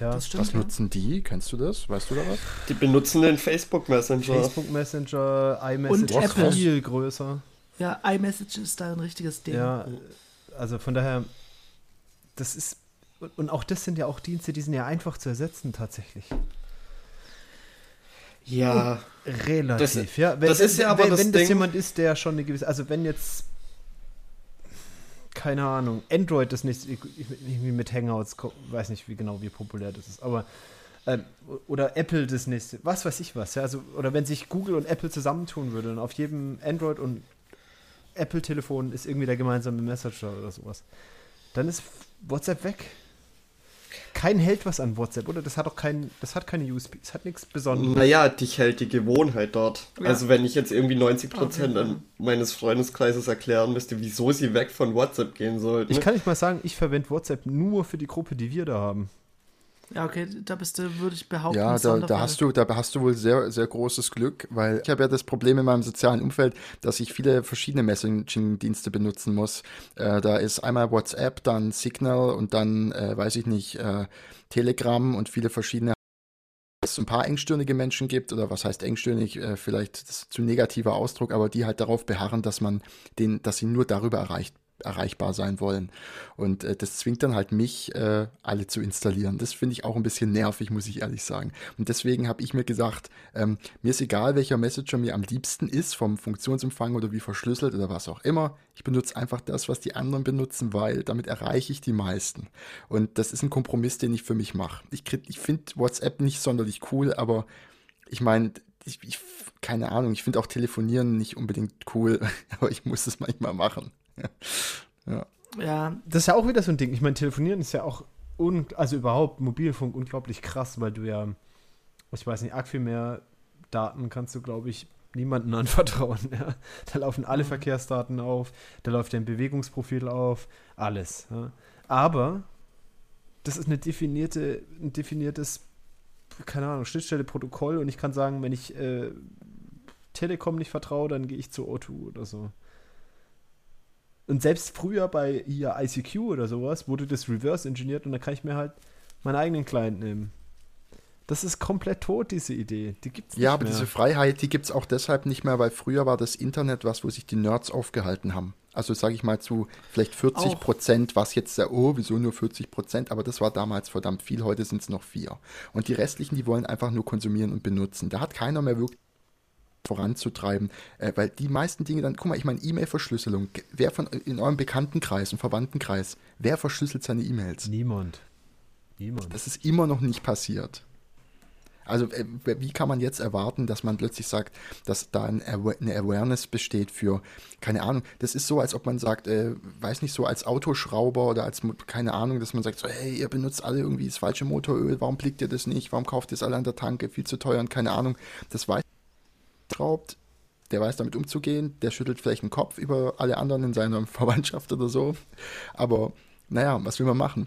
Ja. Stimmt, was nutzen die? Kennst du das? Weißt du da was? Die benutzen den Facebook Messenger. Facebook Messenger, iMessage Und Apple. viel größer. Ja, iMessage ist da ein richtiges Ding. Ja, also von daher, das ist, und auch das sind ja auch Dienste, die sind ja einfach zu ersetzen tatsächlich. Ja. Relativ, das, ja. Wenn, das ist ja aber wenn, das wenn das jemand ist, der schon eine gewisse, also wenn jetzt keine Ahnung, Android das nicht irgendwie mit Hangouts, weiß nicht wie genau wie populär das ist, aber äh, oder Apple das nächste, was weiß ich was, ja, also oder wenn sich Google und Apple zusammentun würden auf jedem Android und Apple-Telefon ist irgendwie der gemeinsame Messenger oder sowas. Dann ist WhatsApp weg. Kein hält was an WhatsApp, oder? Das hat auch kein, das hat keine USB, es hat nichts Besonderes. Naja, dich hält die Gewohnheit dort. Ja. Also wenn ich jetzt irgendwie 90% okay. meines Freundeskreises erklären müsste, wieso sie weg von WhatsApp gehen sollten. Ich kann nicht mal sagen, ich verwende WhatsApp nur für die Gruppe, die wir da haben. Ja, okay, da bist du, würde ich behaupten. Ja, da, da, hast du, da hast du wohl sehr, sehr großes Glück, weil ich habe ja das Problem in meinem sozialen Umfeld, dass ich viele verschiedene Messaging-Dienste benutzen muss. Äh, da ist einmal WhatsApp, dann Signal und dann, äh, weiß ich nicht, äh, Telegram und viele verschiedene es ein paar engstirnige Menschen gibt, oder was heißt engstirnig, äh, vielleicht zu negativer Ausdruck, aber die halt darauf beharren, dass man den, dass sie nur darüber erreicht erreichbar sein wollen. Und äh, das zwingt dann halt mich, äh, alle zu installieren. Das finde ich auch ein bisschen nervig, muss ich ehrlich sagen. Und deswegen habe ich mir gesagt, ähm, mir ist egal, welcher Messenger mir am liebsten ist, vom Funktionsumfang oder wie verschlüsselt oder was auch immer. Ich benutze einfach das, was die anderen benutzen, weil damit erreiche ich die meisten. Und das ist ein Kompromiss, den ich für mich mache. Ich, ich finde WhatsApp nicht sonderlich cool, aber ich meine, ich, ich, keine Ahnung, ich finde auch Telefonieren nicht unbedingt cool, aber ich muss es manchmal machen. Ja. ja. Das ist ja auch wieder so ein Ding. Ich meine, telefonieren ist ja auch, un also überhaupt Mobilfunk unglaublich krass, weil du ja, ich weiß nicht, arg viel mehr Daten kannst du, glaube ich, niemanden anvertrauen. Ja? Da laufen alle mhm. Verkehrsdaten auf, da läuft dein Bewegungsprofil auf, alles. Ja? Aber das ist eine definierte, ein definiertes, keine Ahnung, Schnittstelle, Protokoll und ich kann sagen, wenn ich äh, Telekom nicht vertraue, dann gehe ich zu O2 oder so. Und selbst früher bei hier ICQ oder sowas wurde das reverse engineert und da kann ich mir halt meinen eigenen Client nehmen. Das ist komplett tot, diese Idee. Die gibt's nicht Ja, aber mehr. diese Freiheit, die gibt es auch deshalb nicht mehr, weil früher war das Internet was, wo sich die Nerds aufgehalten haben. Also sage ich mal zu vielleicht 40 Prozent, was jetzt der, oh, wieso nur 40 Prozent, aber das war damals verdammt viel, heute sind es noch vier. Und die restlichen, die wollen einfach nur konsumieren und benutzen. Da hat keiner mehr wirklich voranzutreiben, äh, weil die meisten Dinge dann, guck mal, ich meine E-Mail-Verschlüsselung, wer von in eurem Bekanntenkreis und Verwandtenkreis, wer verschlüsselt seine E-Mails? Niemand. Niemand. Das ist immer noch nicht passiert. Also äh, wie kann man jetzt erwarten, dass man plötzlich sagt, dass da eine Awareness besteht für, keine Ahnung, das ist so, als ob man sagt, äh, weiß nicht, so als Autoschrauber oder als, keine Ahnung, dass man sagt, so, hey, ihr benutzt alle irgendwie das falsche Motoröl, warum blickt ihr das nicht, warum kauft ihr es alle an der Tanke, viel zu teuer und keine Ahnung, das weiß schraubt, der weiß damit umzugehen, der schüttelt vielleicht den Kopf über alle anderen in seiner Verwandtschaft oder so. Aber naja, was will man machen?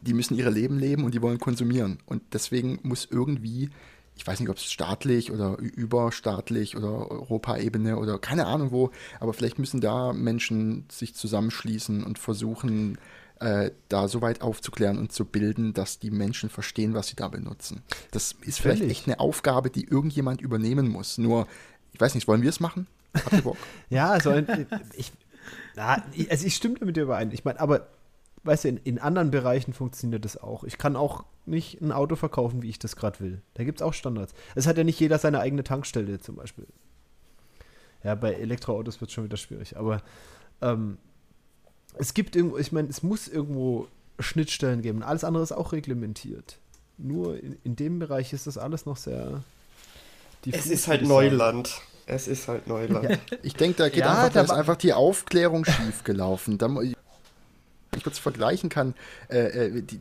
Die müssen ihre Leben leben und die wollen konsumieren. Und deswegen muss irgendwie, ich weiß nicht, ob es staatlich oder überstaatlich oder Europaebene oder keine Ahnung wo, aber vielleicht müssen da Menschen sich zusammenschließen und versuchen, äh, da so weit aufzuklären und zu bilden, dass die Menschen verstehen, was sie da benutzen. Das ist vielleicht Völlig. echt eine Aufgabe, die irgendjemand übernehmen muss. Nur, ich weiß nicht, wollen wir es machen? Habt ihr Bock? ja, also ich, na, also ich stimme mit dir überein. Ich meine, aber weißt du, in, in, anderen Bereichen funktioniert das auch. Ich kann auch nicht ein Auto verkaufen, wie ich das gerade will. Da gibt es auch Standards. Es hat ja nicht jeder seine eigene Tankstelle zum Beispiel. Ja, bei Elektroautos wird es schon wieder schwierig. Aber ähm, es gibt irgendwo, ich meine, es muss irgendwo Schnittstellen geben. Alles andere ist auch reglementiert. Nur in, in dem Bereich ist das alles noch sehr. Es ist halt Neuland. Es ist halt Neuland. Ja. Ich denke, da geht ja, einfach, da ist einfach die Aufklärung schiefgelaufen. Da, ich kurz vergleichen kann, äh, äh die,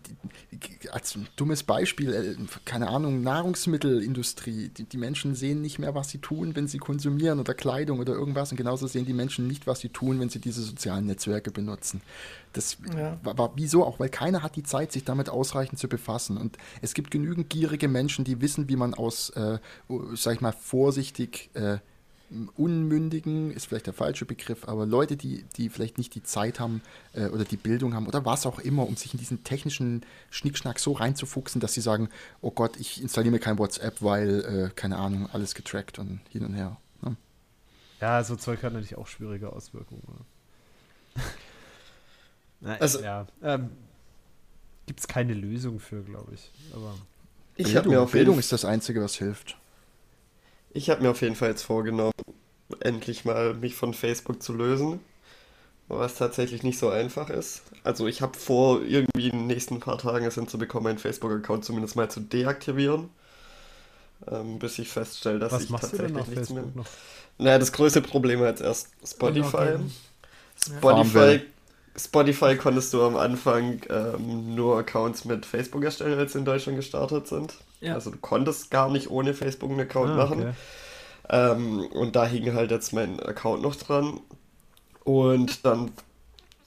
die, als ein dummes Beispiel, äh, keine Ahnung, Nahrungsmittelindustrie. Die, die, Menschen sehen nicht mehr, was sie tun, wenn sie konsumieren oder Kleidung oder irgendwas. Und genauso sehen die Menschen nicht, was sie tun, wenn sie diese sozialen Netzwerke benutzen. Das ja. war, war wieso auch, weil keiner hat die Zeit, sich damit ausreichend zu befassen. Und es gibt genügend gierige Menschen, die wissen, wie man aus, äh, sag ich mal, vorsichtig äh, Unmündigen ist vielleicht der falsche Begriff, aber Leute, die, die vielleicht nicht die Zeit haben äh, oder die Bildung haben oder was auch immer, um sich in diesen technischen Schnickschnack so reinzufuchsen, dass sie sagen, oh Gott, ich installiere mir kein WhatsApp, weil, äh, keine Ahnung, alles getrackt und hin und her. Ne? Ja, so Zeug hat natürlich auch schwierige Auswirkungen. Na, also, ja, ähm, gibt es keine Lösung für, glaube ich. Aber ich Bildung, Bildung ist das Einzige, was hilft. Ich habe mir auf jeden Fall jetzt vorgenommen, endlich mal mich von Facebook zu lösen. Was tatsächlich nicht so einfach ist. Also ich habe vor, irgendwie in den nächsten paar Tagen es hinzubekommen, meinen Facebook-Account zumindest mal zu deaktivieren. ähm, bis ich feststelle, dass Was ich tatsächlich nichts mehr. Facebook noch? Naja, das größte Problem war jetzt erst Spotify. Spotify. Spotify konntest du am Anfang ähm, nur Accounts mit Facebook erstellen, als sie in Deutschland gestartet sind. Ja. Also du konntest gar nicht ohne Facebook einen Account Ah, machen. okay. Ähm, und da hing halt jetzt mein Account noch dran. Und dann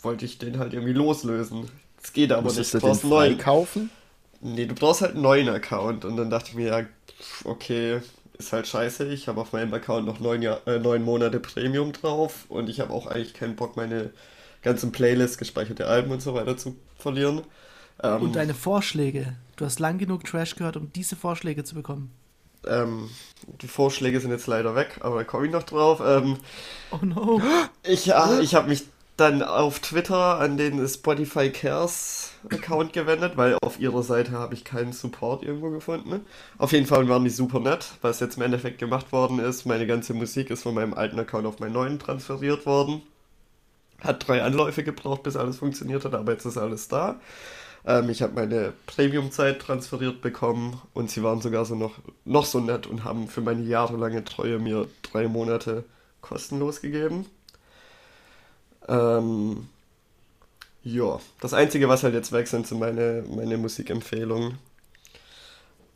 wollte ich den halt irgendwie loslösen. Es geht aber Musstest nicht. du brauchst einen neuen. freikaufen? Nee, du brauchst halt einen neuen Account. Und dann dachte ich mir, ja, okay, ist halt scheiße. Ich habe auf meinem Account noch neun, Jahr, äh, neun Monate Premium drauf. Und ich habe auch eigentlich keinen Bock, meine ganzen Playlists, gespeicherte Alben und so weiter zu verlieren. Ähm, Und deine Vorschläge. Du hast lang genug Trash gehört, um diese Vorschläge zu bekommen. ähm, die Vorschläge sind jetzt leider weg, aber da komme ich noch drauf. Ähm, Oh no. Ich, ja, ich habe mich dann auf Twitter an den Spotify Cares Account gewendet, weil auf ihrer Seite habe ich keinen Support irgendwo gefunden. Auf jeden Fall waren die super nett. Was jetzt im Endeffekt gemacht worden ist, meine ganze Musik ist von meinem alten Account auf meinen neuen transferiert worden. Hat drei Anläufe gebraucht, bis alles funktioniert hat, aber jetzt ist alles da. Ähm, ich habe meine Premium-Zeit transferiert bekommen und sie waren sogar so noch, noch so nett und haben für meine jahrelange Treue mir drei Monate kostenlos gegeben. Ähm, ja, das Einzige, was halt jetzt weg sind, sind meine, meine Musikempfehlungen.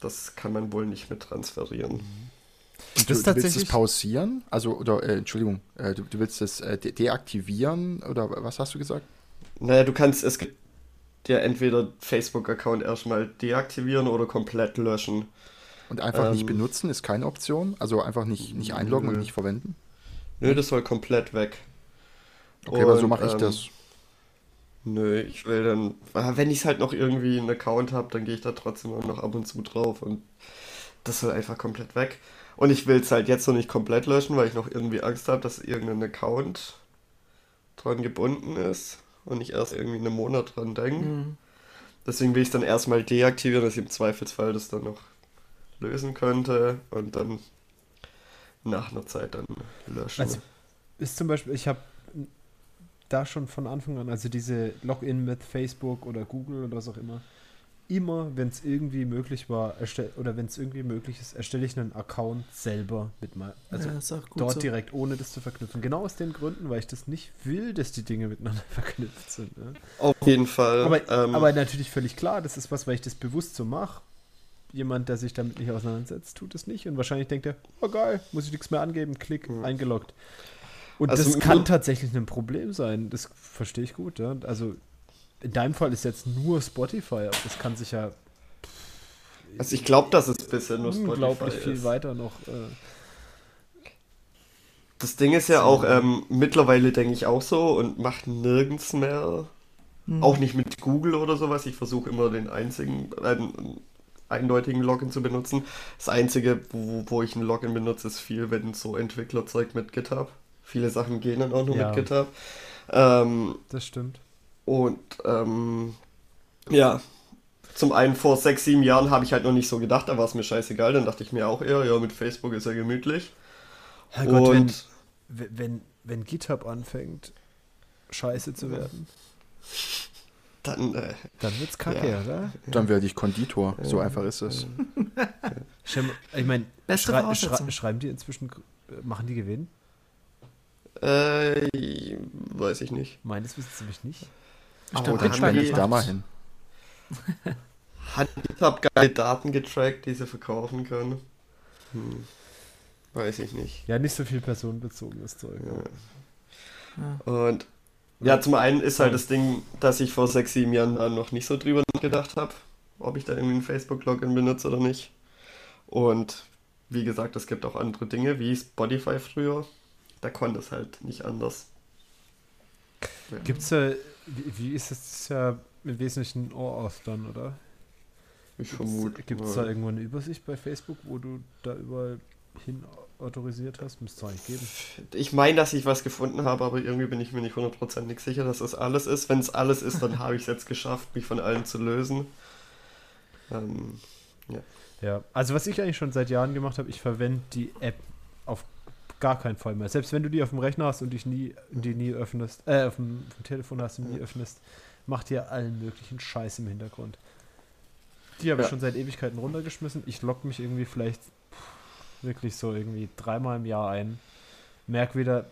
Das kann man wohl nicht mit transferieren. Und Das du, du willst es pausieren? Also, oder, äh, Entschuldigung, äh, du, du willst es äh, de deaktivieren? Oder was hast du gesagt? Naja, du kannst, es gibt ja entweder Facebook-Account erstmal deaktivieren oder komplett löschen. Und einfach nicht Ähm, benutzen ist keine Option? Also einfach nicht, nicht einloggen und nö. nicht verwenden? Nö, das soll komplett weg. Okay, aber so Und, mache ich ähm, das. Nö, ich will dann, wenn ich halt noch irgendwie einen Account habe, dann gehe ich da trotzdem noch ab und zu drauf und das soll einfach komplett weg. Und ich will es halt jetzt noch nicht komplett löschen, weil ich noch irgendwie Angst habe, dass irgendein Account dran gebunden ist und ich erst irgendwie einen Monat dran denke. Mhm. Deswegen will ich es dann erstmal deaktivieren, dass ich im Zweifelsfall das dann noch lösen könnte und dann nach einer Zeit dann löschen. Also, ist zum Beispiel, ich habe da schon von Anfang an, also diese Login mit Facebook oder Google oder was auch immer, immer, wenn es irgendwie möglich war, erstell, oder wenn es irgendwie möglich ist, erstelle ich einen Account selber mit mal, also ja, ist auch gut dort so. direkt, ohne das zu verknüpfen. Genau aus den Gründen, weil ich das nicht will, dass die Dinge miteinander verknüpft sind. Ne? Auf jeden Fall. Aber, ähm, aber natürlich völlig klar, das ist was, weil ich das bewusst so mache. Jemand, der sich damit nicht auseinandersetzt, tut es nicht und wahrscheinlich denkt er, oh geil, muss ich nichts mehr angeben, klick, Mhm. eingeloggt. Und Also das kann tatsächlich ein Problem sein, das verstehe ich gut. Ja? Also in deinem Fall ist jetzt nur Spotify, aber das kann sich ja also ich glaube, dass es bisher nur Spotify unglaublich viel ist. weiter noch. Äh, Das Ding ist ja auch, ähm, mittlerweile denke ich auch so und macht nirgends mehr, Mhm. auch nicht mit Google oder sowas. Ich versuche immer den einzigen, einen eindeutigen Login zu benutzen. Das einzige, wo, wo ich ein Login benutze, ist viel, wenn so Entwicklerzeug mit GitHub. Viele Sachen gehen dann auch nur Ja. mit GitHub. Ähm, das stimmt. Und ähm, ja, zum einen vor sechs, sieben Jahren habe ich halt noch nicht so gedacht, da war es mir scheißegal. Dann dachte ich mir auch eher, ja, mit Facebook ist ja gemütlich. Herrgott, wenn, und wenn, wenn GitHub anfängt, scheiße zu werden, dann, äh, dann wird's kacke, Ja. oder? Dann werde ich Konditor. So einfach ist es. Ich meine, schrei schrei schreiben die inzwischen, machen die Gewinn? äh, weiß ich nicht. Meines Wissens nämlich nicht. Ich Oh, dann die- ich da mal hin. Hat GitHub geile Daten getrackt, die sie verkaufen können? Hm, weiß ich nicht. Ja, nicht so viel personenbezogenes Zeug. Ja. Ja. Und ja, zum einen ist halt das Ding, dass ich vor sechs, sieben Jahren da noch nicht so drüber nachgedacht habe, ob ich da irgendwie ein Facebook-Login benutze oder nicht. Und wie gesagt, es gibt auch andere Dinge, wie Spotify früher. Da konnte es halt nicht anders. Ja. Gibt's da, wie, wie ist ist ja im Wesentlichen OAuth dann, oder? Ich vermute. Gibt es ja. da irgendwo eine Übersicht bei Facebook, wo du da überall hin autorisiert hast? Müsste es eigentlich geben. Ich meine, dass ich was gefunden habe, aber irgendwie bin ich mir nicht hundertprozentig sicher, dass das alles ist. Wenn es alles ist, dann habe ich es jetzt geschafft, mich von allen zu lösen. Ähm, Ja, also was ich eigentlich schon seit Jahren gemacht habe, ich verwende die App auf gar keinen Fall mehr. Selbst wenn du die auf dem Rechner hast und dich nie, die nie öffnest, äh, auf dem, auf dem Telefon hast und nie öffnest, macht dir allen möglichen Scheiß im Hintergrund. Die habe ich Ja. schon seit Ewigkeiten runtergeschmissen. Ich logge mich irgendwie vielleicht wirklich so irgendwie dreimal im Jahr ein. Merk wieder,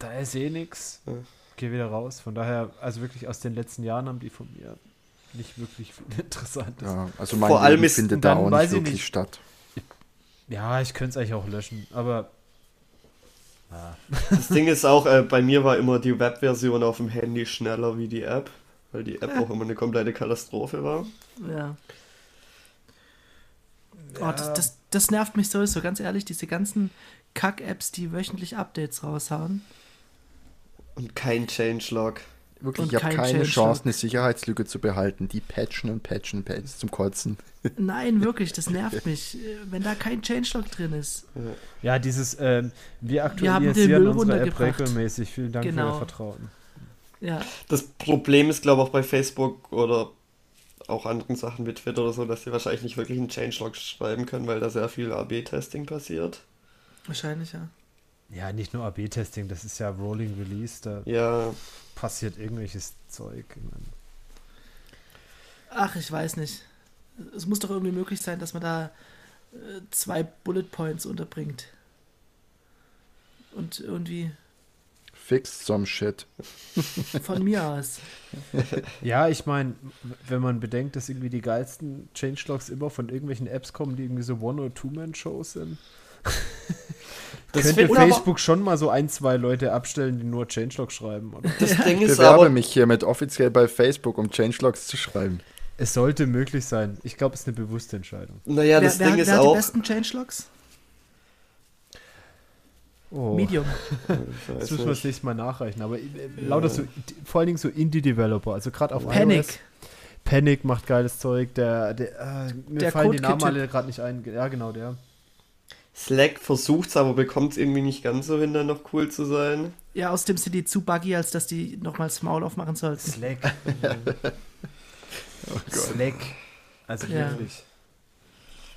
da ist eh nix. Ja. Geh wieder raus. Von daher, also wirklich aus den letzten Jahren haben die von mir nicht wirklich viel Interessantes. Ja, also mein Vor allem Leben ist- findet da dann auch nicht ich wirklich nicht. statt. Ja, ich könnte es eigentlich auch löschen, aber. Ah. Das Ding ist auch, äh, bei mir war immer die Webversion auf dem Handy schneller wie die App, weil die App auch immer eine komplette Katastrophe war. Ja. Oh, das, das, das nervt mich sowieso, ganz ehrlich, diese ganzen Kack-Apps, die wöchentlich Updates raushauen. Und kein Changelog. Wirklich, Und ich habe kein keine. Chance, eine Sicherheitslücke zu behalten. Die patchen und patchen und patchen zum Kotzen. Nein, wirklich, das nervt mich, wenn da kein Changelog drin ist. Ja, dieses, ähm, wir haben den aktualisieren Müll unsere App regelmäßig. Vielen Dank für Genau. Ihr Vertrauen. Ja, Das Problem ist, glaube ich, auch bei Facebook oder auch anderen Sachen wie Twitter oder so, dass sie wahrscheinlich nicht wirklich einen Changelog schreiben können, weil da sehr viel AB-Testing passiert. wahrscheinlich, ja. Ja, nicht nur AB-Testing, das ist ja Rolling Release, da Ja, passiert irgendwelches Zeug. Ach, ich weiß nicht. Es muss doch irgendwie möglich sein, dass man da äh, zwei Bullet Points unterbringt. Und irgendwie Fix some shit. von mir aus. Ja, ich meine, wenn man bedenkt, dass irgendwie die geilsten Changelogs immer von irgendwelchen Apps kommen, die irgendwie so One- oder Two-Man-Shows sind, das könnte Facebook schon mal so ein, zwei Leute abstellen, die nur Changelog schreiben. Oder? das Ding Ich ist bewerbe aber, mich hiermit offiziell bei Facebook, um Changelogs zu schreiben. Es sollte möglich sein. Ich glaube, es ist eine bewusste Entscheidung. naja, das wer, Ding wer, ist wer hat die auch, besten Changelogs? Oh, Medium. Ich das müssen wir das nächste Mal nachreichen. Aber äh, lauter so, vor allen Dingen so Indie-Developer, also gerade auf Panic. iOS. Panic macht geiles Zeug. Der, der, äh, mir Der fallen die Namen alle gerade nicht ein. Ja, genau, der. Slack versucht's, aber bekommt's irgendwie nicht ganz so hin, dann noch cool zu sein. Ja, außerdem sind die zu buggy, als dass die nochmals Maul aufmachen sollten. Slack. Slack. Also Ja. wirklich.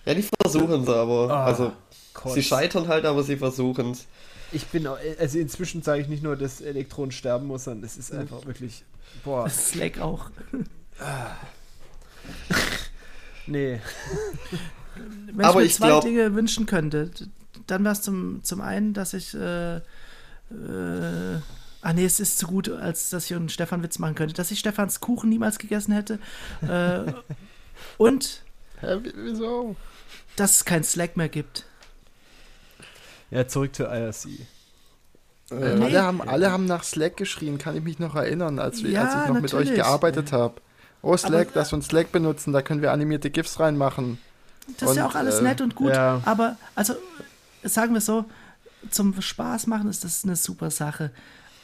Ja, die versuchen's aber. Ah, also, Kotz. sie scheitern halt, aber sie versuchen's. Ich bin, auch- also inzwischen sage ich nicht nur, dass Elektronen sterben muss, sondern es ist einfach wirklich, boah, Slack auch. nee. Wenn Aber ich mir ich zwei glaub- Dinge wünschen könnte, dann wäre es zum, zum einen, dass ich. Äh, äh, ah, nee, es ist zu gut, als dass ich einen Stefan-Witz machen könnte. Dass ich Stefans Kuchen niemals gegessen hätte. äh, und Hä, wie- wieso? dass es kein Slack mehr gibt. Ja, zurück zur IRC. Äh, Nee. alle, haben, alle haben nach Slack geschrien, kann ich mich noch erinnern, als, wir, Ja, als ich noch mit euch natürlich. gearbeitet habe. Oh, Slack, Aber- lass uns Slack benutzen, da können wir animierte GIFs reinmachen. Das ist ja Und, auch alles äh, nett und gut, ja. aber also sagen wir so, zum Spaß machen ist das eine super Sache.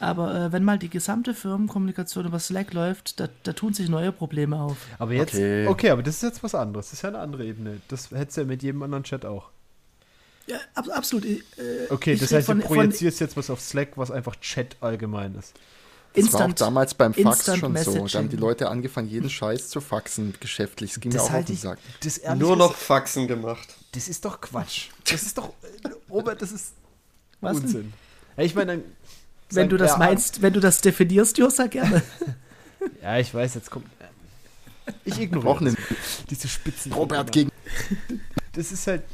Aber äh, wenn mal die gesamte Firmenkommunikation über Slack läuft, da, da tun sich neue Probleme auf. Aber jetzt, Okay. okay. aber das ist jetzt was anderes. Das ist ja eine andere Ebene. Das hättest du ja mit jedem anderen Chat auch. Ja, ab, absolut. Äh, Okay, das heißt, von- du von projizierst jetzt was auf Slack, was einfach Chat allgemein ist. Das war auch damals beim Fax Instant schon so. Da haben Messaging. die Leute angefangen, jeden Scheiß zu faxen, geschäftlich. Es ging mir Das auch auf den ich, Sack. Nur noch Faxen gemacht. Das ist doch Quatsch. Das ist doch, äh, Robert, das ist Was? Unsinn. Ja, ich meine, dann Wenn du das ja, meinst, wenn du das definierst, Josa, gerne. Ja, ich weiß, jetzt kommt. Ich ignoriere diese Spitzen. Robert gegen. Das ist halt.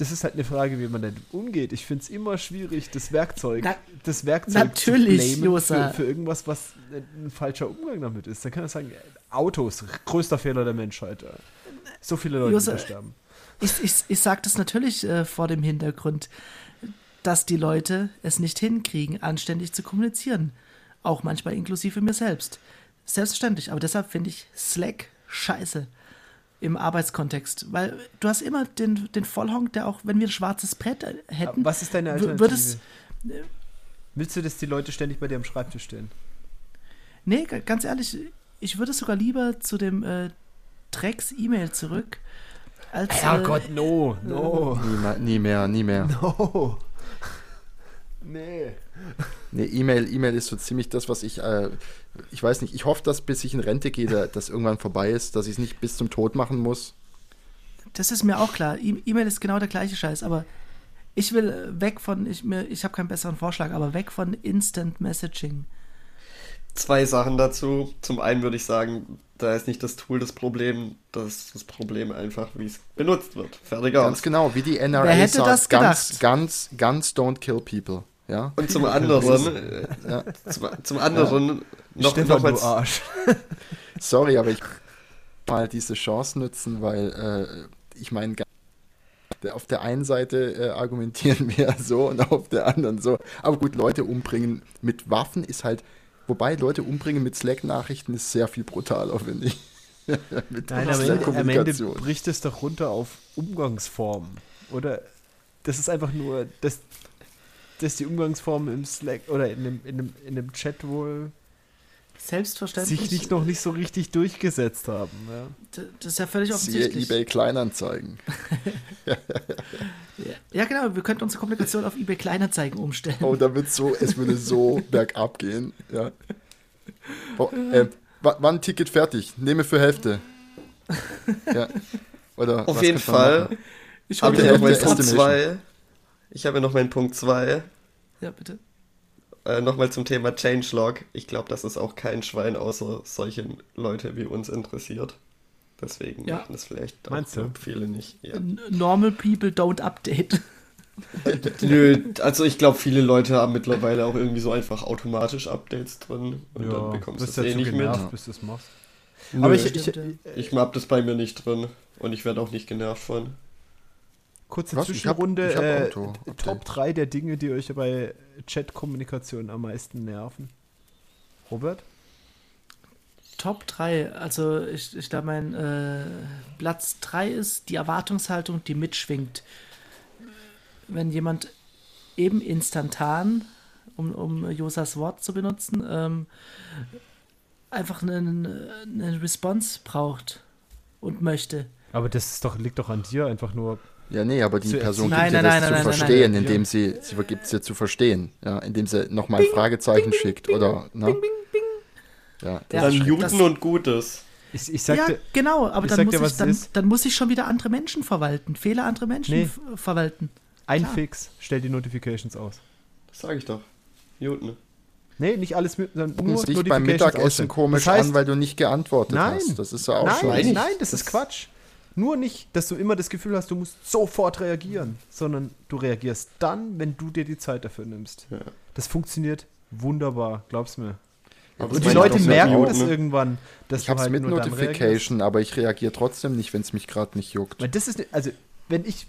Das ist halt eine Frage, wie man damit umgeht. Ich finde es immer schwierig, das Werkzeug, Na- das Werkzeug natürlich, zu blamen für, für irgendwas, was ein falscher Umgang damit ist. Dann kann man sagen, Autos, größter Fehler der Menschheit. So viele Leute, Josa, die sterben. Ich, ich, ich sage das natürlich äh, vor dem Hintergrund, dass die Leute es nicht hinkriegen, anständig zu kommunizieren. Auch manchmal inklusive mir selbst. Selbstverständlich. Aber deshalb finde ich Slack scheiße im Arbeitskontext. Weil du hast immer den, den Vollhonk, der auch, wenn wir ein schwarzes Brett äh, hätten, Was ist deine Alternative? wird es- Willst du, dass die Leute ständig bei dir am Schreibtisch stehen? Nee, ganz ehrlich, ich würde sogar lieber zu dem äh, Drecks-E-Mail zurück, als. äh, Herrgott, no, no, Nie, mehr- nie mehr, nie mehr. no. Nee. Nee, E-Mail, E-Mail ist so ziemlich das, was ich, äh, ich weiß nicht, ich hoffe, dass bis ich in Rente gehe, da- das irgendwann vorbei ist, dass ich es nicht bis zum Tod machen muss. Das ist mir auch klar. E- E-Mail ist genau der gleiche Scheiß, aber ich will weg von, ich, mir- ich habe keinen besseren Vorschlag, aber weg von Instant Messaging. Zwei Sachen dazu. Zum einen würde ich sagen, da ist nicht das Tool das Problem, das ist das Problem einfach, wie es benutzt wird. Fertig aus. Ganz genau, wie die NRA Wer hätte sagt, das ganz, gedacht? ganz, ganz don't kill people. Ja? Und zum anderen, Ja. zum, zum anderen noch, Stefan, noch Arsch. Sorry, aber ich mal diese Chance nutzen, weil äh, ich meine, auf der einen Seite äh, argumentieren wir so und auf der anderen so. Aber gut, Leute umbringen mit Waffen ist halt, wobei Leute umbringen mit Slack-Nachrichten ist sehr viel brutaler, finde ich. mit Nein, am Ende, am Ende bricht es doch runter auf Umgangsformen. Oder das ist einfach nur, dass, dass die Umgangsformen im Slack oder in dem, in dem, in dem Chat wohl Selbstverständlich. sich nicht noch nicht so richtig durchgesetzt haben. Ja. Das ist ja völlig Siehe offensichtlich. eBay Kleinanzeigen. Ja. ja, genau. Wir könnten unsere Kommunikation auf eBay Kleinanzeigen umstellen. Oh, da wird so, es würde so bergab gehen. Ja. Oh, äh, wa- wann ein Ticket fertig? Nehme für Hälfte. Ja. Oder Auf was jeden Fall. machen? ich Habe die noch Hälfte Estimation. 2. Ich habe noch meinen Punkt 2. Ja, bitte. Äh, Nochmal zum Thema Changelog. Ich glaube, das ist auch kein Schwein außer solche Leute wie uns interessiert. Deswegen Ja. machen es vielleicht auch Meinst du? viele nicht. Ja. Normal people don't update. Nö, also ich glaube, viele Leute haben mittlerweile auch irgendwie so einfach automatisch Updates drin und Ja, dann bekommst du es eh nicht genervt, mit. bis du es machst. Nö, Aber ich, ich, ich, ich hab das bei mir nicht drin und ich werde auch nicht genervt von. Kurze Was? Ich hab- Zwischenrunde. ich hab äh. Top 3 der Dinge, die euch bei Chat-Kommunikation am meisten nerven. Robert? Top 3. Also ich, ich glaube, mein äh, Platz 3 ist die Erwartungshaltung, die mitschwingt. Wenn jemand eben instantan, um, um Josas Wort zu benutzen, ähm, einfach einen, eine Response braucht und möchte. Aber das ist doch, liegt doch an dir, einfach nur. Ja, nee, aber die Zu Person gibt dir Nein, das nein, zu verstehen, nein. indem sie, sie gibt es dir zu verstehen, ja, indem sie nochmal ein Fragezeichen schickt oder, ne? Ja, Ja, das Dann das- und Gutes. Ich, ich ja, sagte, genau, aber ich dann sag muss, dir, was ich, dann, dann muss ich schon wieder andere Menschen verwalten, Fehler anderer Menschen Nee. verwalten. ein klar. Fix, stell die Notifications aus. Das sage ich doch. Muten. Nee, nicht alles mit, gucken nur dich beim Mittagessen ausstellen. komisch das heißt, an, weil du nicht geantwortet Nein. hast. Das ist ja auch Nein, schon. Nein, nein, das, das- ist Quatsch. Nur nicht, dass du immer das Gefühl hast, du musst sofort reagieren, sondern du reagierst dann, wenn du dir die Zeit dafür nimmst. Ja. Das funktioniert wunderbar, glaub's mir. Aber Und die Leute merken das Muten. irgendwann, dass Ich du hab's halt mit nur dann Notification, aber ich reagiere trotzdem nicht, wenn es mich gerade nicht juckt. Weil das ist, also, wenn ich,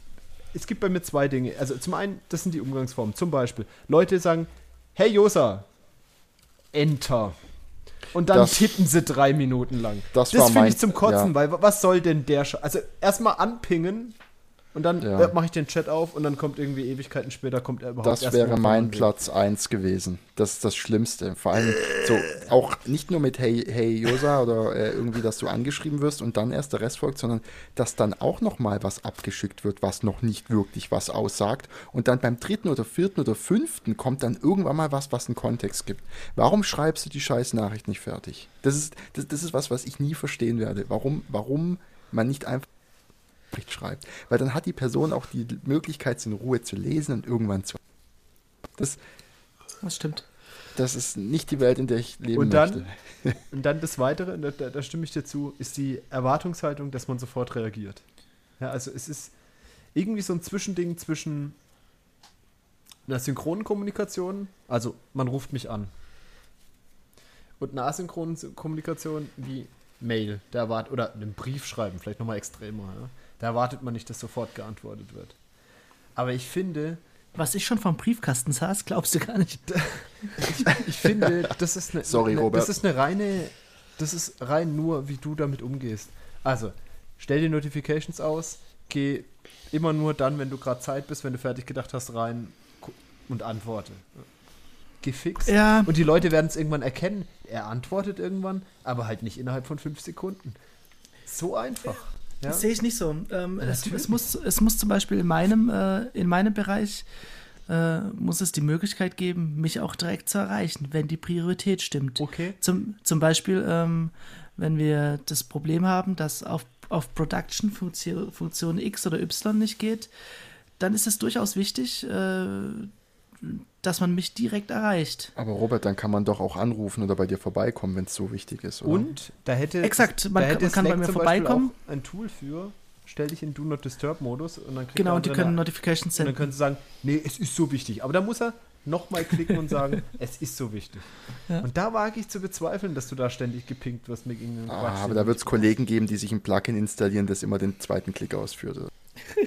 es gibt bei mir zwei Dinge. Also, zum einen, das sind die Umgangsformen. Zum Beispiel, Leute sagen, hey Josa, Enter. Und dann Das- tippen sie drei Minuten lang. Das Das, finde ich zum Kotzen, ja. weil wa- was soll denn der Sch Also, erstmal anpingen und dann Ja. äh, mache ich den Chat auf und dann kommt irgendwie Ewigkeiten später, kommt er überhaupt Das wäre mein Platz 1 gewesen. Das ist das Schlimmste. Vor allem so auch nicht nur mit Hey, hey Josa oder äh, irgendwie, dass du angeschrieben wirst und dann erst der Rest folgt, sondern dass dann auch noch mal was abgeschickt wird, was noch nicht wirklich was aussagt. Und dann beim dritten oder vierten oder fünften kommt dann irgendwann mal was, was einen Kontext gibt. Warum schreibst du die scheiß Nachricht nicht fertig? Das ist, das, das ist was, was ich nie verstehen werde. Warum, warum man nicht einfach Nachricht schreibt. Weil dann hat die Person auch die Möglichkeit, es in Ruhe zu lesen und irgendwann zu. Das, Das stimmt. das ist nicht die Welt, in der ich leben Und dann, möchte. und dann das Weitere, da, da stimme ich dir zu, ist die Erwartungshaltung, dass man sofort reagiert. Ja, also es ist irgendwie so ein Zwischending zwischen einer synchronen Kommunikation, also man ruft mich an, und einer asynchronen Kommunikation wie Mail, da erwartet, oder einen Brief schreiben, vielleicht nochmal extremer, ja? Da erwartet man nicht, dass sofort geantwortet wird. Aber ich finde, Was ich schon vom Briefkasten saß, glaubst du gar nicht. ich finde, das ist eine, Sorry, eine, Robert. das ist eine reine, das ist rein nur, wie du damit umgehst. Also, stell die Notifications aus, geh immer nur dann, wenn du gerade Zeit bist, wenn du fertig gedacht hast, rein und antworte. Gefixt. Ja. Und die Leute werden es irgendwann erkennen. Er antwortet irgendwann, aber halt nicht innerhalb von fünf Sekunden. So einfach. Ja? Das sehe ich nicht so. Ähm, es, es, muss, es muss zum Beispiel in meinem, äh, in meinem Bereich äh, muss es die Möglichkeit geben, mich auch direkt zu erreichen, wenn die Priorität stimmt. Okay. Zum, zum Beispiel, ähm, wenn wir das Problem haben, dass auf, auf Production Funktion, Funktion X oder Y nicht geht, dann ist es durchaus wichtig, äh, dass man mich direkt erreicht. Aber Robert, dann kann man doch auch anrufen oder bei dir vorbeikommen, wenn es so wichtig ist, oder? Und da hätte Exakt, man da kann- hätte man kann bei mir vorbeikommen. Auch ein Tool für, stell dich in Do Not Disturb Modus und dann kriegt Genau, und die können Notifications und dann senden. können sie sagen, nee, es ist so wichtig. Aber da muss er nochmal klicken und sagen, es ist so wichtig. Ja. Und da wage ich zu bezweifeln, dass du da ständig gepinkt wirst mit irgendeinem Ah, Quatsch. aber da wird es Kollegen geben, die sich ein Plugin installieren, das immer den zweiten Klick ausführt.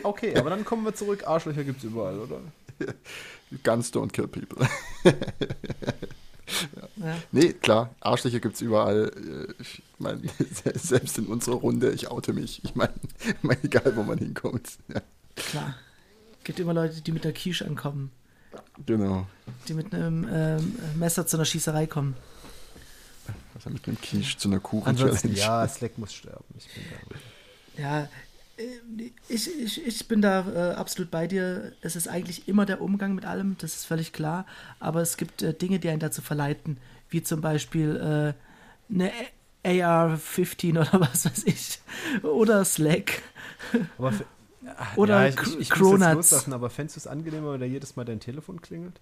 Okay, aber dann kommen wir zurück. Arschlöcher gibt es überall, oder? Guns don't kill people. Ja. Nee, klar, Arschlöcher gibt es überall. Äh, Ich meine, selbst in unserer Runde, ich oute mich. Ich meine, mein, egal wo man hinkommt. Ja, Klar. Gibt immer Leute, die mit der Quiche ankommen, genau. die mit einem ähm, Messer zu einer Schießerei kommen. Also mit einem Quiche zu einer Kuchen-Challenge. ja, Slack muss sterben. Ich bin da. Ja, ich, ich, ich bin da äh, absolut bei dir. Es ist eigentlich immer der Umgang mit allem, das ist völlig klar. Aber es gibt äh, Dinge, die einen dazu verleiten, wie zum Beispiel äh, eine AR-15 oder was weiß ich. Oder Slack. Aber für, Ah, Oder ja, ich, ich, ich Cronuts. loslassen, aber fändest du es angenehmer, wenn da jedes Mal dein Telefon klingelt?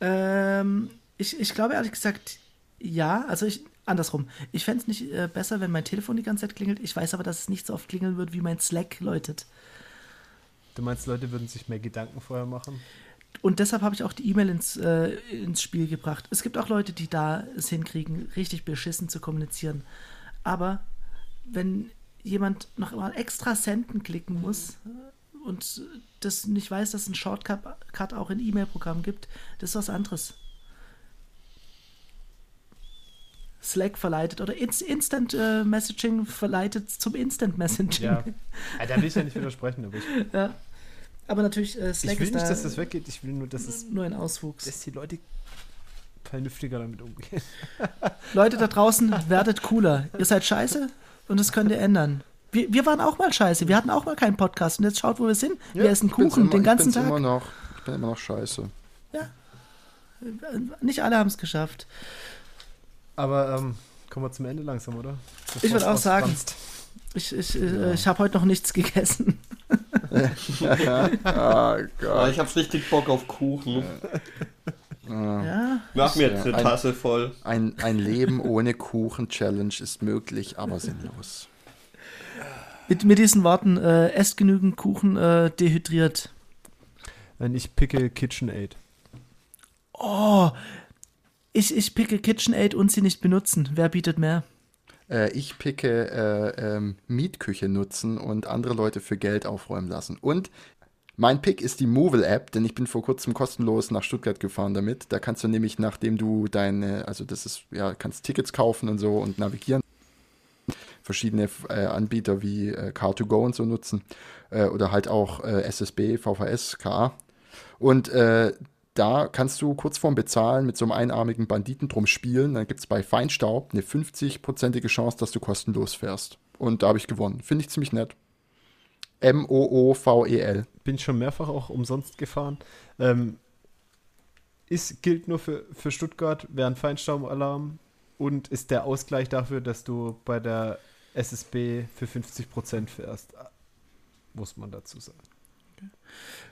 Ähm, ich, ich glaube ehrlich gesagt, ja. Also ich, andersrum. Ich fände es nicht äh, besser, wenn mein Telefon die ganze Zeit klingelt. Ich weiß aber, dass es nicht so oft klingeln wird, wie mein Slack läutet. Du meinst, Leute würden sich mehr Gedanken vorher machen? Und deshalb habe ich auch die E-Mail ins, äh, ins Spiel gebracht. Es gibt auch Leute, die da es hinkriegen, richtig beschissen zu kommunizieren. Aber wenn jemand noch mal extra Senden klicken muss äh, und das nicht weiß, dass es einen Shortcut Cut auch in E-Mail-Programmen gibt, das ist was anderes. Slack verleitet oder Inst Instant äh, Messaging verleitet zum Instant Messaging. Ja. Ah, da will ich ja nicht widersprechen, aber ich, Ja. Aber natürlich, äh, Slack ich will nicht, da dass das weggeht. Ich will nur, dass, es, nur ein Auswuchs. dass die Leute vernünftiger damit umgehen. Leute da draußen, werdet cooler. Ihr seid scheiße und das könnt ihr ändern. Wir, wir waren auch mal scheiße. Wir hatten auch mal keinen Podcast und jetzt schaut, wo wir sind. wir essen Kuchen immer, den ganzen Tag. Immer noch, ich bin immer noch scheiße. Nicht alle haben es geschafft. Aber ähm, kommen wir zum Ende langsam, oder? Ich würd auch Bevor sagen. ausfranst. Ich, ich, äh, ich habe heute noch nichts gegessen. Ah, Gott. ich hab's richtig Bock auf Kuchen. Ja, Mach mir jetzt Ja, eine ein- Tasse voll. Ein, ein Leben ohne Kuchen-Challenge ist möglich, aber sinnlos. mit, mit diesen Worten, äh, esst genügend Kuchen äh, dehydriert. Nein, ich picke KitchenAid. Oh, ich, ich picke KitchenAid und sie nicht benutzen. Wer bietet mehr? Äh, ich picke äh, ähm, Mietküche nutzen und andere Leute für Geld aufräumen lassen. Und mein Pick ist die Movil-App, denn ich bin vor kurzem kostenlos nach Stuttgart gefahren damit. Da kannst du nämlich, nachdem du deine, also das ist, ja, kannst Tickets kaufen und so und navigieren. Verschiedene äh, Anbieter wie äh, Car2Go und so nutzen. Äh, oder halt auch äh, SSB, VVS, KA. Und äh, da kannst du kurz vorm Bezahlen mit so einem einarmigen Banditen drum spielen. Dann gibt es bei Feinstaub eine 50-prozentige Chance, dass du kostenlos fährst. Und da habe ich gewonnen. Finde ich ziemlich nett. M-O-O-V-E-L. Bin schon mehrfach auch umsonst gefahren. Ähm, ist, gilt nur für, für Stuttgart, wäre ein Feinstaubalarm und ist der Ausgleich dafür, dass du bei der SSB für 50% fährst. Muss man dazu sagen.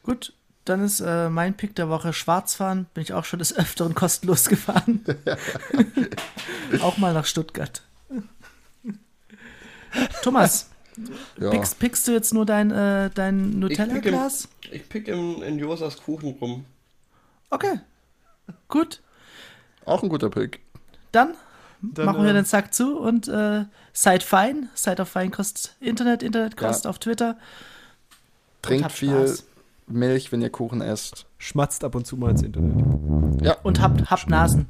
Gut, dann ist äh, mein Pick der Woche Schwarzfahren. Bin ich auch schon des Öfteren kostenlos gefahren. auch mal nach Stuttgart. Thomas, Ja. pickst, pickst du jetzt nur dein, äh, dein Nutella-Glas? Ich pick in, in Josas Kuchen rum. Okay, gut. Auch ein guter Pick. Dann, Dann, machen wir äh, den Sack zu und äh, seid fein. Seid auf Feinkost Internet, Internetkost Ja. auf Twitter. Trinkt viel Spaß. Milch, wenn ihr Kuchen esst. Schmatzt ab und zu mal ins Internet. Und habt, habt Nasen.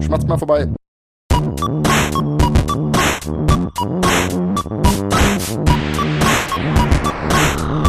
Schmatzt mal vorbei. Thank